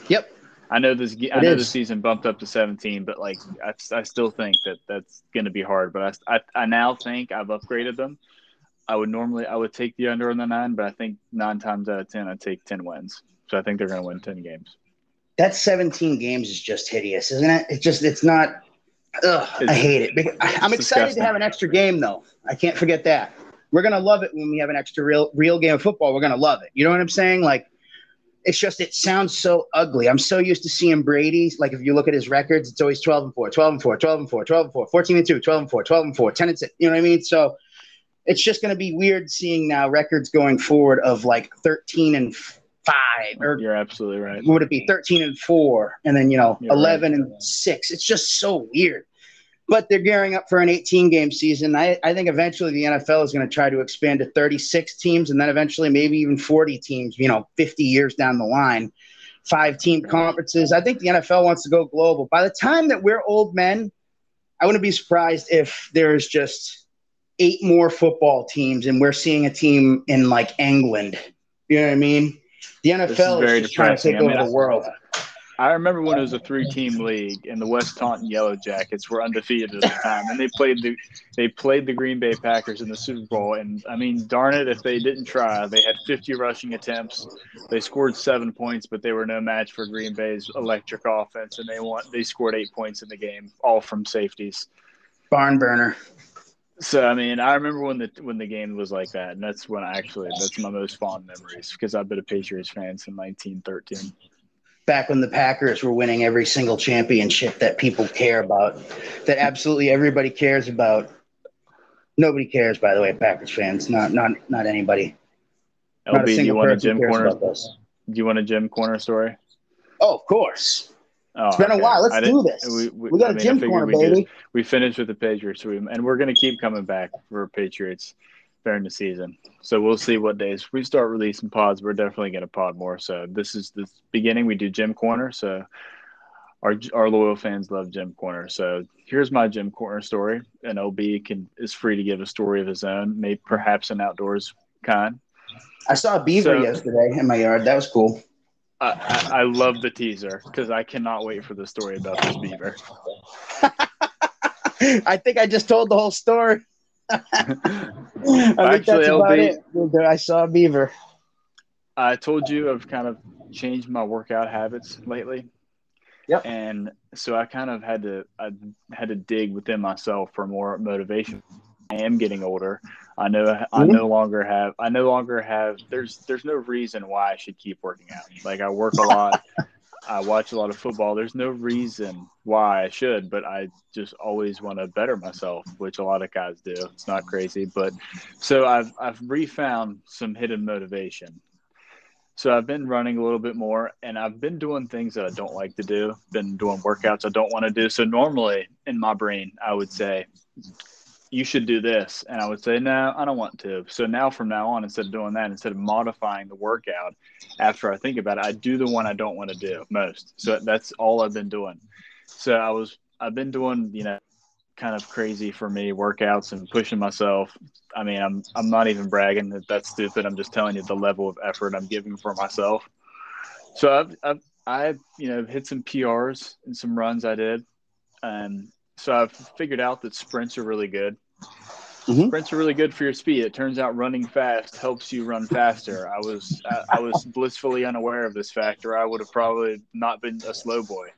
Yep. I know this. I know the season bumped up to 17, but like I, I still think that that's going to be hard. But I, I, I now think I've upgraded them. I would normally I would take the under on the nine, but I think nine times out of ten I'd take 10 wins. So I think they're going to win 10 games. That 17 games is just hideous, isn't it? It's just it's not. Ugh, it's, I hate it. I'm excited disgusting. to have an extra game though. I can't forget that we're gonna love it when we have an extra real real game of football. We're gonna love it. You know what I'm saying? Like it's just it sounds so ugly. I'm so used to seeing Brady. Like if you look at his records, it's always 12 and 4, 12 and 4, 12 and 4, 12 and 4, 14 and 2, 12 and 4, 12 and 4, 10 and 6. You know what I mean? So it's just going to be weird seeing now records going forward of like 13 and 5 or You're absolutely right. Would it be 13 and 4 and then, you know, You're 11 right. and 6. It's just so weird but they're gearing up for an 18 game season. I, I think eventually the NFL is going to try to expand to 36 teams and then eventually maybe even 40 teams, you know, 50 years down the line, five team conferences. I think the NFL wants to go global. By the time that we're old men, I wouldn't be surprised if there's just eight more football teams and we're seeing a team in like England. You know what I mean? The NFL is, is just trying to take I mean, over the world. I remember when it was a three-team league, and the West Taunton Yellow Jackets were undefeated at the time, and they played the they played the Green Bay Packers in the Super Bowl. And I mean, darn it, if they didn't try, they had 50 rushing attempts, they scored seven points, but they were no match for Green Bay's electric offense, and they want they scored eight points in the game, all from safeties. Barn burner. So I mean, I remember when the when the game was like that, and that's when I actually that's my most fond memories because I've been a Patriots fan since 1913 back when the Packers were winning every single championship that people care about, that absolutely everybody cares about. Nobody cares, by the way, Packers fans. Not not not anybody. LB, not do you want a Gym Corner? Do you want a Gym Corner story? Oh, of course. Oh, it's been okay. a while. Let's do this. We, we, we got I a mean, Gym Corner, we baby. we finished with the Patriots, and we're going to keep coming back for Patriots during the season. So we'll see what days we start releasing pods. We're definitely going to pod more. So this is the beginning. We do Gym Corner. So our our loyal fans love Gym Corner. So here's my Gym Corner story. And OB can is free to give a story of his own, maybe perhaps an outdoors kind. I saw a beaver so, yesterday in my yard. That was cool. I, I, I love the teaser because I cannot wait for the story about this beaver. [laughs] I think I just told the whole story. I think that's about it. I saw a beaver. I told you I've kind of changed my workout habits lately. Yep. And so I kind of had to I had to dig within myself for more motivation. I am getting older. I know mm-hmm. I no longer have I no longer have there's there's no reason why I should keep working out. Like I work a lot. I watch a lot of football. There's no reason why I should, but I just always want to better myself, which a lot of guys do. It's not crazy, but so I've I've refound some hidden motivation. So I've been running a little bit more, and I've been doing things that I don't like to do. Been doing workouts I don't want to do. So normally in my brain, I would say, you should do this. And I would say, no, I don't want to. So now from now on, instead of doing that, instead of modifying the workout after I think about it, I do the one I don't want to do most. So that's all I've been doing. So I was, I've been doing, you know, kind of crazy for me workouts and pushing myself. I mean, I'm, I'm not even bragging that that's stupid. I'm just telling you the level of effort I'm giving for myself. So I've, I've, I've you know, hit some PRs and some runs I did. And so I've figured out that sprints are really good. Mm-hmm. Sprints are really good for your speed. It turns out running fast helps you run faster. I was I, I was blissfully unaware of this factor. I would have probably not been a slow boy.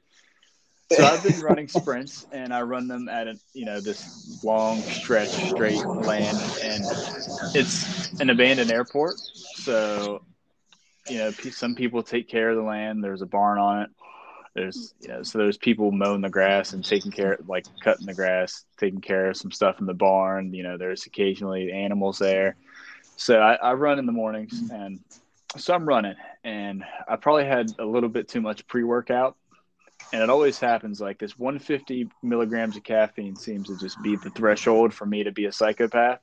So I've been running sprints, and I run them at a you know this long stretch straight land, and it's an abandoned airport. So you know some people take care of the land. There's a barn on it. There's you know so there's people mowing the grass and taking care like cutting the grass, taking care of some stuff in the barn. You know there's occasionally animals there. So I, I run in the mornings, and so I'm running, and I probably had a little bit too much pre workout and it always happens like this 150 milligrams of caffeine seems to just be the threshold for me to be a psychopath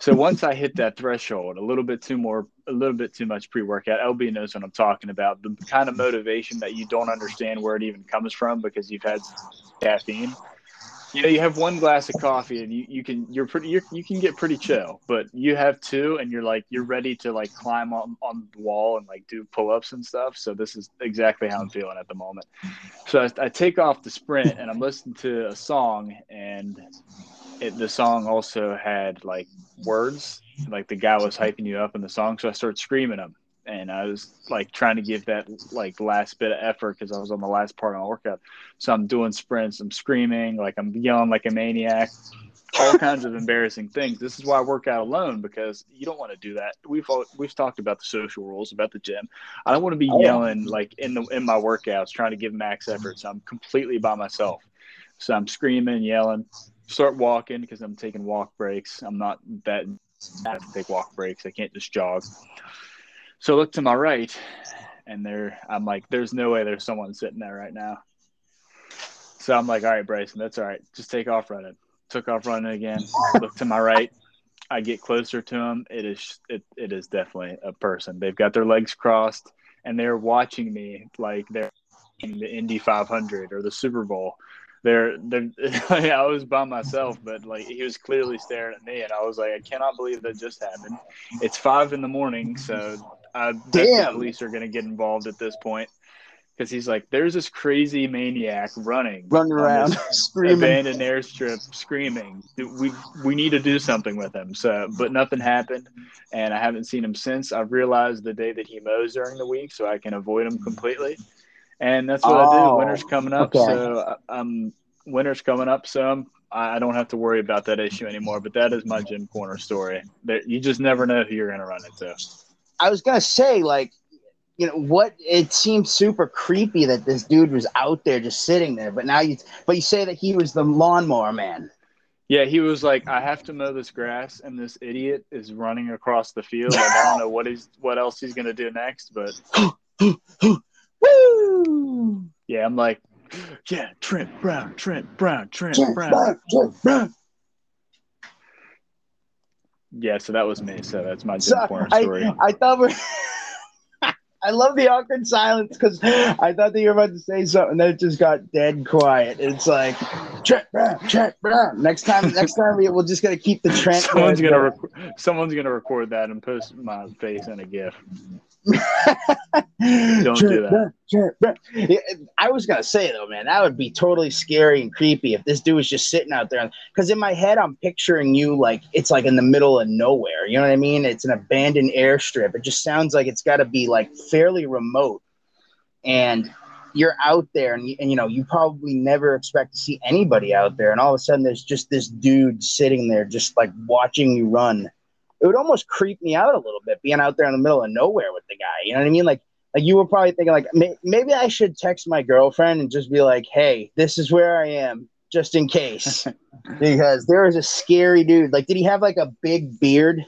so once i hit that threshold a little bit too more a little bit too much pre-workout lb knows what i'm talking about. The kind of motivation that you don't understand where it even comes from because you've had caffeine. You know you have one glass of coffee and you, you can you're pretty you're, you can get pretty chill but you have two and you're like you're ready to like climb on, on the wall and like do pull-ups and stuff. So this is exactly how i'm feeling at the moment. So i, I take off the sprint and i'm listening to a song and it, the song also had like words like the guy was hyping you up in the song so i started screaming them and I was like trying to give that like last bit of effort because I was on the last part of my workout. So I'm doing sprints, I'm screaming, like I'm yelling like a maniac, all kinds of embarrassing things. This is why I work out alone because you don't want to do that. We've all, we've talked about the social rules about the gym. I don't want to be oh, yelling like in the in my workouts trying to give max effort. So I'm completely by myself. So I'm screaming, yelling, start walking because I'm taking walk breaks. I'm not that have to take walk breaks. I can't just jog. So I look to my right, and there I'm like, there's no way there's someone sitting there right now. So I'm like, all right, Bryson, that's all right. Just take off running. Took off running again. Look to my right. I get closer to him. It is it, it is definitely a person. They've got their legs crossed and they're watching me like they're in the Indy 500 or the Super Bowl. They're, they're [laughs] I was by myself, but like he was clearly staring at me, and I was like, I cannot believe that just happened. It's five in the morning, so Damn. the police are going to get involved at this point because he's like, there's this crazy maniac running, running around, [laughs] screaming, abandoned airstrip, screaming. We we need to do something with him. So, but nothing happened, and I haven't seen him since. I've realized the day that he mows during the week, so I can avoid him completely. And that's what oh, I do. Oh, winter's coming up, okay. so um, winter's coming up, so I'm, I don't have to worry about that issue anymore. But that is my gym corner story. That you just never know who you're going to run into. I was gonna say like you know what it seemed super creepy that this dude was out there just sitting there but now you but you say that he was the lawnmower man yeah he was like i have to mow this grass and this idiot is running across the field i don't know what he's what else he's gonna do next but [gasps] [gasps] [gasps] Woo! yeah i'm like yeah trent brown trent brown trent, trent brown. brown trent brown yeah, so that was me. So that's my so corner story. I, I thought we're. [laughs] I love the awkward silence because I thought that you were about to say something, and then it just got dead quiet. It's like Trent Brown, Trent Brown. Next time, next time we, we're just gonna keep the Trent. [laughs] Someone's gonna rec- someone's gonna record that and post my face in a GIF. [laughs] Don't do that. I was gonna say though, man, that would be totally scary and creepy if this dude was just sitting out there. Because in my head, I'm picturing you like it's like in the middle of nowhere. You know what I mean? It's an abandoned airstrip. It just sounds like it's got to be like fairly remote, and you're out there, and you, and you know you probably never expect to see anybody out there, and all of a sudden there's just this dude sitting there, just like watching you run it would almost creep me out a little bit being out there in the middle of nowhere with the guy. You know what I mean? Like, like you were probably thinking like may- maybe I should text my girlfriend and just be like, "Hey, this is where I am." Just in case, [laughs] because there is a scary dude. Like, did he have like a big beard?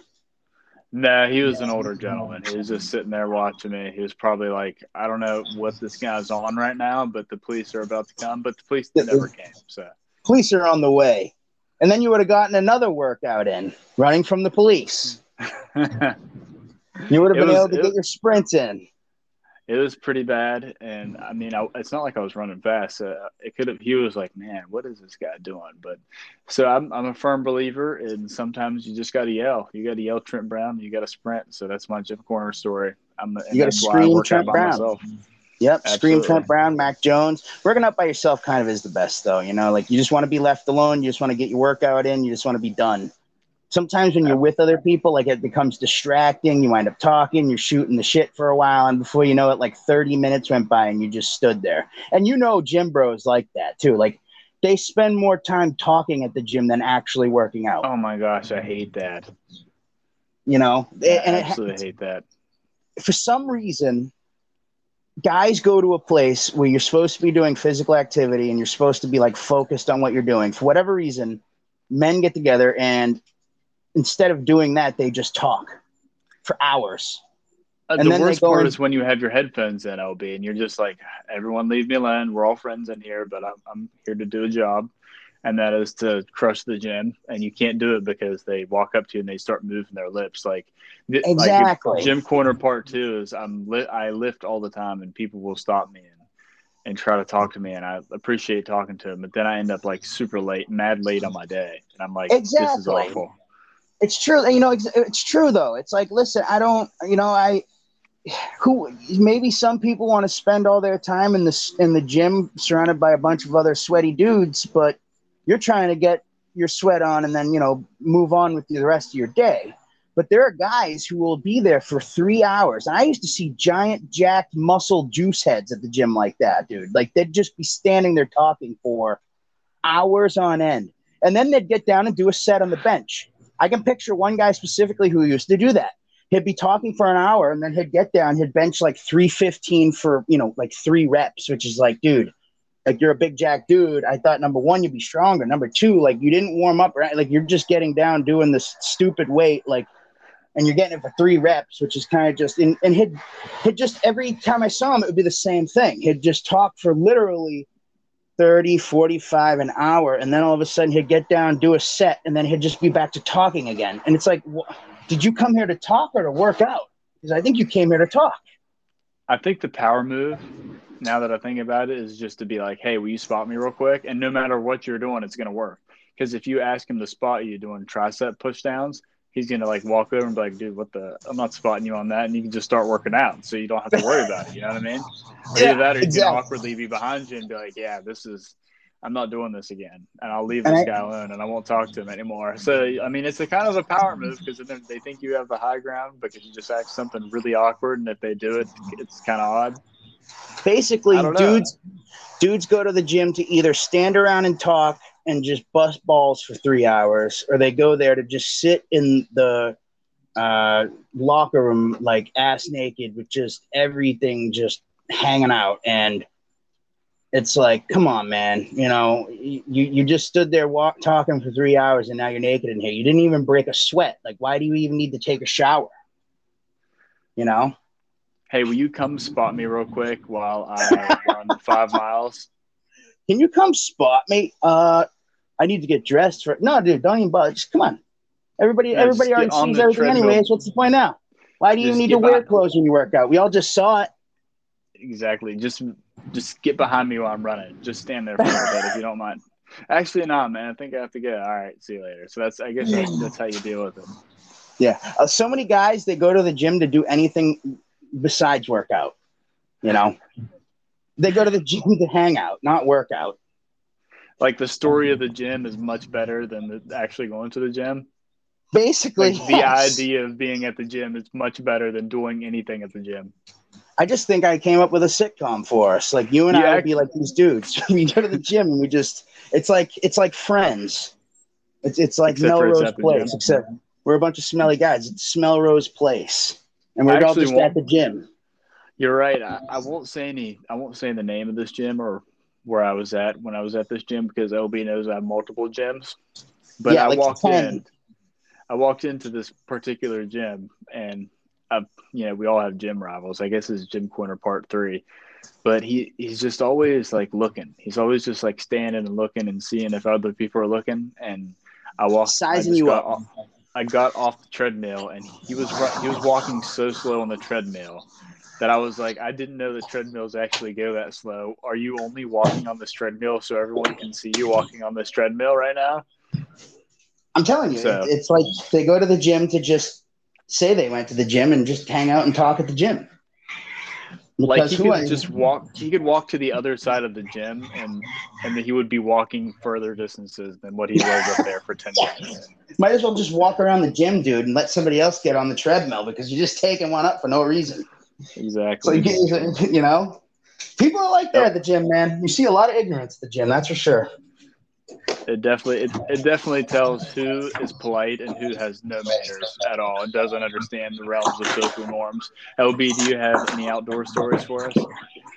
No, he was an older gentleman. He was just sitting there watching me. He was probably like, I don't know what this guy's on right now, but the police are about to come. But the police never came. So police are on the way and then you would have gotten another workout in running from the police. [laughs] you would have been was, able to get your sprints in. It was pretty bad, and I mean, I, it's not like I was running fast. Uh, it could have. He was like, "Man, what is this guy doing?" But so I'm, I'm a firm believer, and sometimes you just got to yell. You got to yell Trent Brown. You got to sprint. So that's my gym corner story. I'm. the, You got to scream Trent Brown. Myself. Yep. Absolutely. Scream Trent Brown, Mac Jones. Working out by yourself kind of is the best though. You know, like you just want to be left alone. You just want to get your workout in. You just want to be done. Sometimes when you're with other people, like it becomes distracting. You wind up talking, you're shooting the shit for a while, and before you know it, like 30 minutes went by and you just stood there. And you know, gym bros like that too. Like they spend more time talking at the gym than actually working out. Oh my gosh, I hate that. You know, I and it, absolutely hate that. for some reason, guys go to a place where you're supposed to be doing physical activity and you're supposed to be like focused on what you're doing. For whatever reason, men get together and instead of doing that, they just talk for hours. Uh, And the worst part in- is when you have your headphones in, LB, and you're just like, everyone leave me alone. We're all friends in here, but I'm, I'm here to do a job. And that is to crush the gym. And you can't do it because they walk up to you and they start moving their lips. Like, th- like, Exactly. gym corner part two is I'm li- I lift all the time and people will stop me and, and try to talk to me. And I appreciate talking to them. But then I end up like super late, mad late on my day. And I'm like, this is awful. It's true. You know, it's, it's true though. It's like, listen, I don't, you know, I, who maybe some people want to spend all their time in the in the gym surrounded by a bunch of other sweaty dudes, but you're trying to get your sweat on and then you know move on with the rest of your day. But there are guys who will be there for three hours. And I used to see giant, jacked, muscle juice heads at the gym like that, dude. Like they'd just be standing there talking for hours on end. And then they'd get down and do a set on the bench. I can picture one guy specifically who used to do that. He'd be talking for an hour and then he'd get down, he'd bench like 315 for, you know, like three reps, which is like, dude, like you're a big jack dude. I thought number one, you'd be stronger. Number two, like you didn't warm up, right? Like you're just getting down doing this stupid weight, like, and you're getting it for three reps, which is kind of just, and, and he'd, he'd just, every time I saw him, it would be the same thing. He'd just talk for literally 30, 45 an hour. And then all of a sudden he'd get down, do a set, and then he'd just be back to talking again. And it's like, wh- did you come here to talk or to work out? Because I think you came here to talk. I think the power move, now that I think about it, is just to be like, hey, will you spot me real quick? And no matter what you're doing, it's going to work. Because if you ask him to spot you doing tricep push downs, he's going to like walk over and be like, dude, what the? I'm not spotting you on that. And you can just start working out. So you don't have to worry about it. You know what I mean? [laughs] Or Yeah, either that or exactly. awkwardly be behind you and be like, yeah, this is. I'm not doing this again, and I'll leave this I- guy alone, and I won't talk to him anymore. So, I mean, it's a kind of a power move because then they think you have the high ground because you just ask something really awkward, and if they do it, it's kind of odd. Basically, dudes dudes go to the gym to either stand around and talk and just bust balls for three hours, or they go there to just sit in the uh, locker room like ass naked with just everything just hanging out. And it's like come on man you know you, you just stood there walk, talking for three hours and now you're naked in here. You didn't even break a sweat. Like why do you even need to take a shower? You know? Hey, will you come spot me real quick while I run five miles? Can you come spot me? Uh, I need to get dressed for. it. No, dude, don't even bother. Just come on. Everybody, Yeah, everybody already sees everything treadmill. anyways. What's the point now? Why do you need to wear behind- clothes when you work out? We all just saw it. Exactly. Just just get behind me while I'm running. Just stand there for a little bit if you don't mind. Actually, no, man. I think I have to go. All right. See you later. So that's I guess that's, that's how you deal with it. Yeah. Uh, so many guys they go to the gym to do anything besides workout. You know, they go to the gym to hang out, not work out. Like the story of the gym is much better than the, actually going to the gym. Basically, Like the yes. idea of being at the gym is much better than doing anything at the gym. I just think I came up with a sitcom for us. Like you and Yeah. I would be like these dudes. [laughs] we go to the gym and we just it's like it's like friends. It's it's like Except Melrose Place, except we're a bunch of smelly guys. It's Melrose Place. And we're all just won't- at the gym. You're right. I, I won't say any. I won't say the name of this gym or where I was at when I was at this gym because LB knows I have multiple gyms. But Yeah, I like walked 10. in. I walked into this particular gym, and I, you know, we all have gym rivals. I guess it's Gym Corner Part Three, but he he's just always like looking. He's always just like standing and looking and seeing if other people are looking. And I walked, Sizing just you up. off- I got off the treadmill, and he was he was walking so slow on the treadmill that I was like, I didn't know the treadmills actually go that slow. Are you only walking on this treadmill so everyone can see you walking on this treadmill right now? I'm telling you, So- it's like they go to the gym to just say they went to the gym and just hang out and talk at the gym. like he could just walk. He could walk to the other side of the gym, and and he would be walking further distances than what he was up there for ten minutes. [laughs] Might as well just walk around the gym, dude, and let somebody else get on the treadmill because you're just taking one up for no reason. Exactly. So you, [laughs] you know, people are like that at the gym, man. You see a lot of ignorance at the gym, that's for sure. It definitely it, it definitely tells who is polite and who has no manners at all and doesn't understand the realms of social norms. LB, do you have any outdoor stories for us?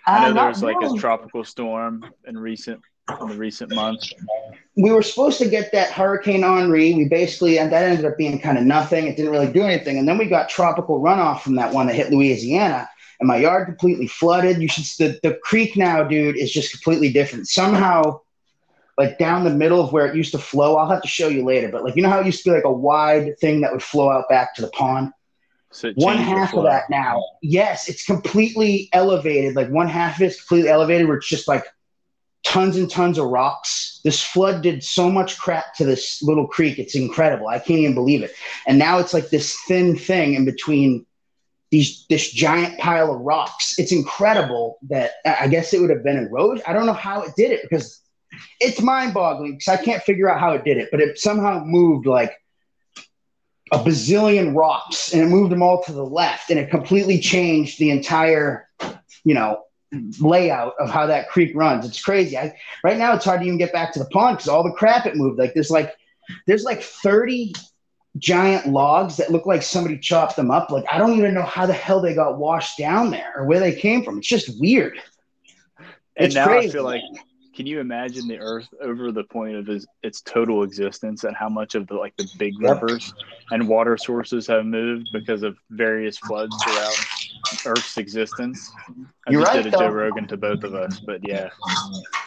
I know uh, there was like a tropical storm in recent in the recent months. We were supposed to get that Hurricane Henri. We basically and that ended up being kind of nothing. It didn't really do anything. And then we got tropical runoff from that one that hit Louisiana. And my yard completely flooded. You should the, the creek now, dude, is just completely different. Somehow like down the middle of where it used to flow. I'll have to show you later, but like you know how it used to be like a wide thing that would flow out back to the pond. So one half of that now, yes, it's completely elevated. Like one half of it's completely elevated, where it's just like tons and tons of rocks. This flood did so much crap to this little creek. It's incredible. I can't even believe it. And now it's like this thin thing in between these this giant pile of rocks. It's incredible that I guess it would have been eroded. I don't know how it did it because it's mind boggling because I can't figure out how it did it, but it somehow moved like a bazillion rocks and it moved them all to the left and it completely changed the entire, you know, layout of how that creek runs. It's crazy. I, right now, it's hard to even get back to the pond because all the crap it moved. Like there's like there's like 30 giant logs that look like somebody chopped them up. Like I don't even know how the hell they got washed down there or where they came from. It's just weird. And it's now crazy. I feel like can you imagine the earth over the point of its, its total existence and how much of the like the big rivers and water sources have moved because of various floods throughout earth's existence i You're just right, did a though. joe rogan to both of us but yeah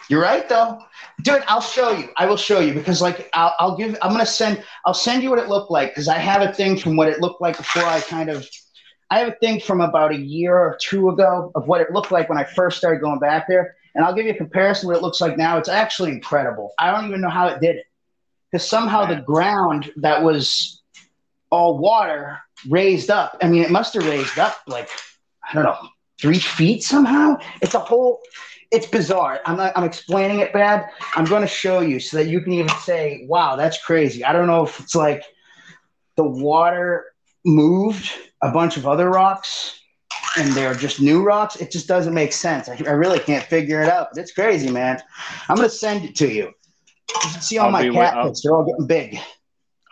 You're right though. Dude, I'll show you. I will show you because like I'll, I'll give I'm gonna send I'll send you what it looked like because I have a thing from what it looked like before I kind of I have a thing from about a year or two ago of what it looked like when I first started going back there. And I'll give you a comparison what it looks like now. It's actually incredible. I don't even know how it did it. Because somehow the ground that was all water raised up. I mean, it must have raised up like, I don't know, three feet somehow. It's a whole, it's bizarre. I'm not, I'm explaining it bad. I'm going to show you so that you can even say, wow, that's crazy. I don't know if it's like the water moved a bunch of other rocks and they're just new rocks. It just doesn't make sense. I, I really can't figure it out. But it's crazy, man. I'm gonna send it to you. You see all I'll my cat wait, pits; they're all getting big.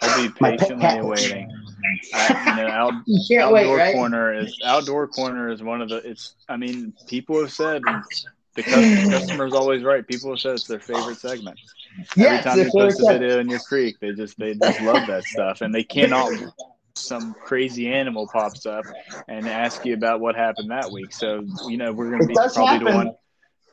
I'll be patiently waiting. I, you know, out, [laughs] you outdoor wait, right? corner is outdoor corner is one of the. It's. I mean, people have said the customer is always right. People have said it's their favorite segment. Every time you post a video in your creek, they just they just love that stuff, and they cannot some crazy animal pops up and ask you about what happened that week. So, you know, we're going to be probably happen. the one.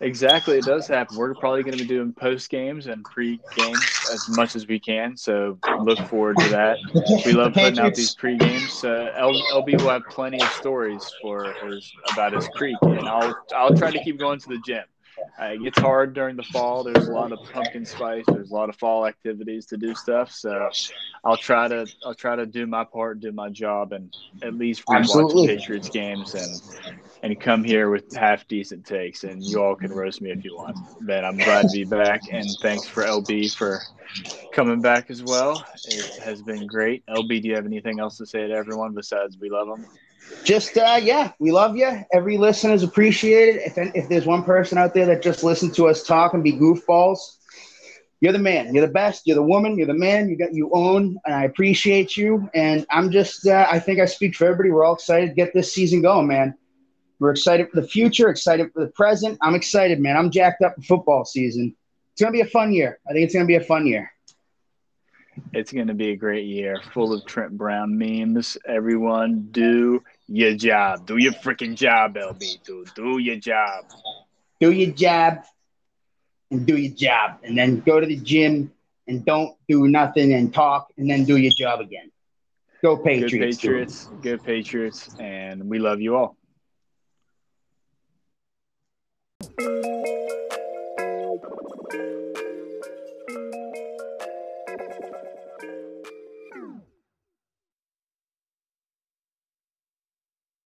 Exactly, it does happen. We're probably going to be doing post games and pre games as much as we can. So look forward to that. We love putting out these pre games. Uh, LB will have plenty of stories for his about his creek, and I'll I'll try to keep going to the gym. Uh, it gets hard during the fall. There's a lot of pumpkin spice. There's a lot of fall activities to do stuff. So I'll try to I'll try to do my part, do my job, and at least rewatch the Patriots games and and come here with half decent takes. And you all can roast me if you want. But I'm glad to be back, and thanks for LB for coming back as well. It has been great. LB, do you have anything else to say to everyone besides we love them? Just uh, yeah, we love you. Every listener is appreciated. If if there's one person out there that just listens to us talk and be goofballs, you're the man. You're the best. You're the woman. You're the man. You got you own, and I appreciate you. And I'm just uh, I think I speak for everybody. We're all excited to get this season going, man. We're excited for the future. Excited for the present. I'm excited, man. I'm jacked up for football season. It's gonna be a fun year. I think it's gonna be a fun year. It's going to be a great year, full of Trent Brown memes. Everyone, do your job. Do your freaking job, LB. Do do your job. Do your job, and do your job, and then go to the gym and don't do nothing and talk, and then do your job again. Go Patriots! Good Patriots! Dude. Good Patriots! And we love you all.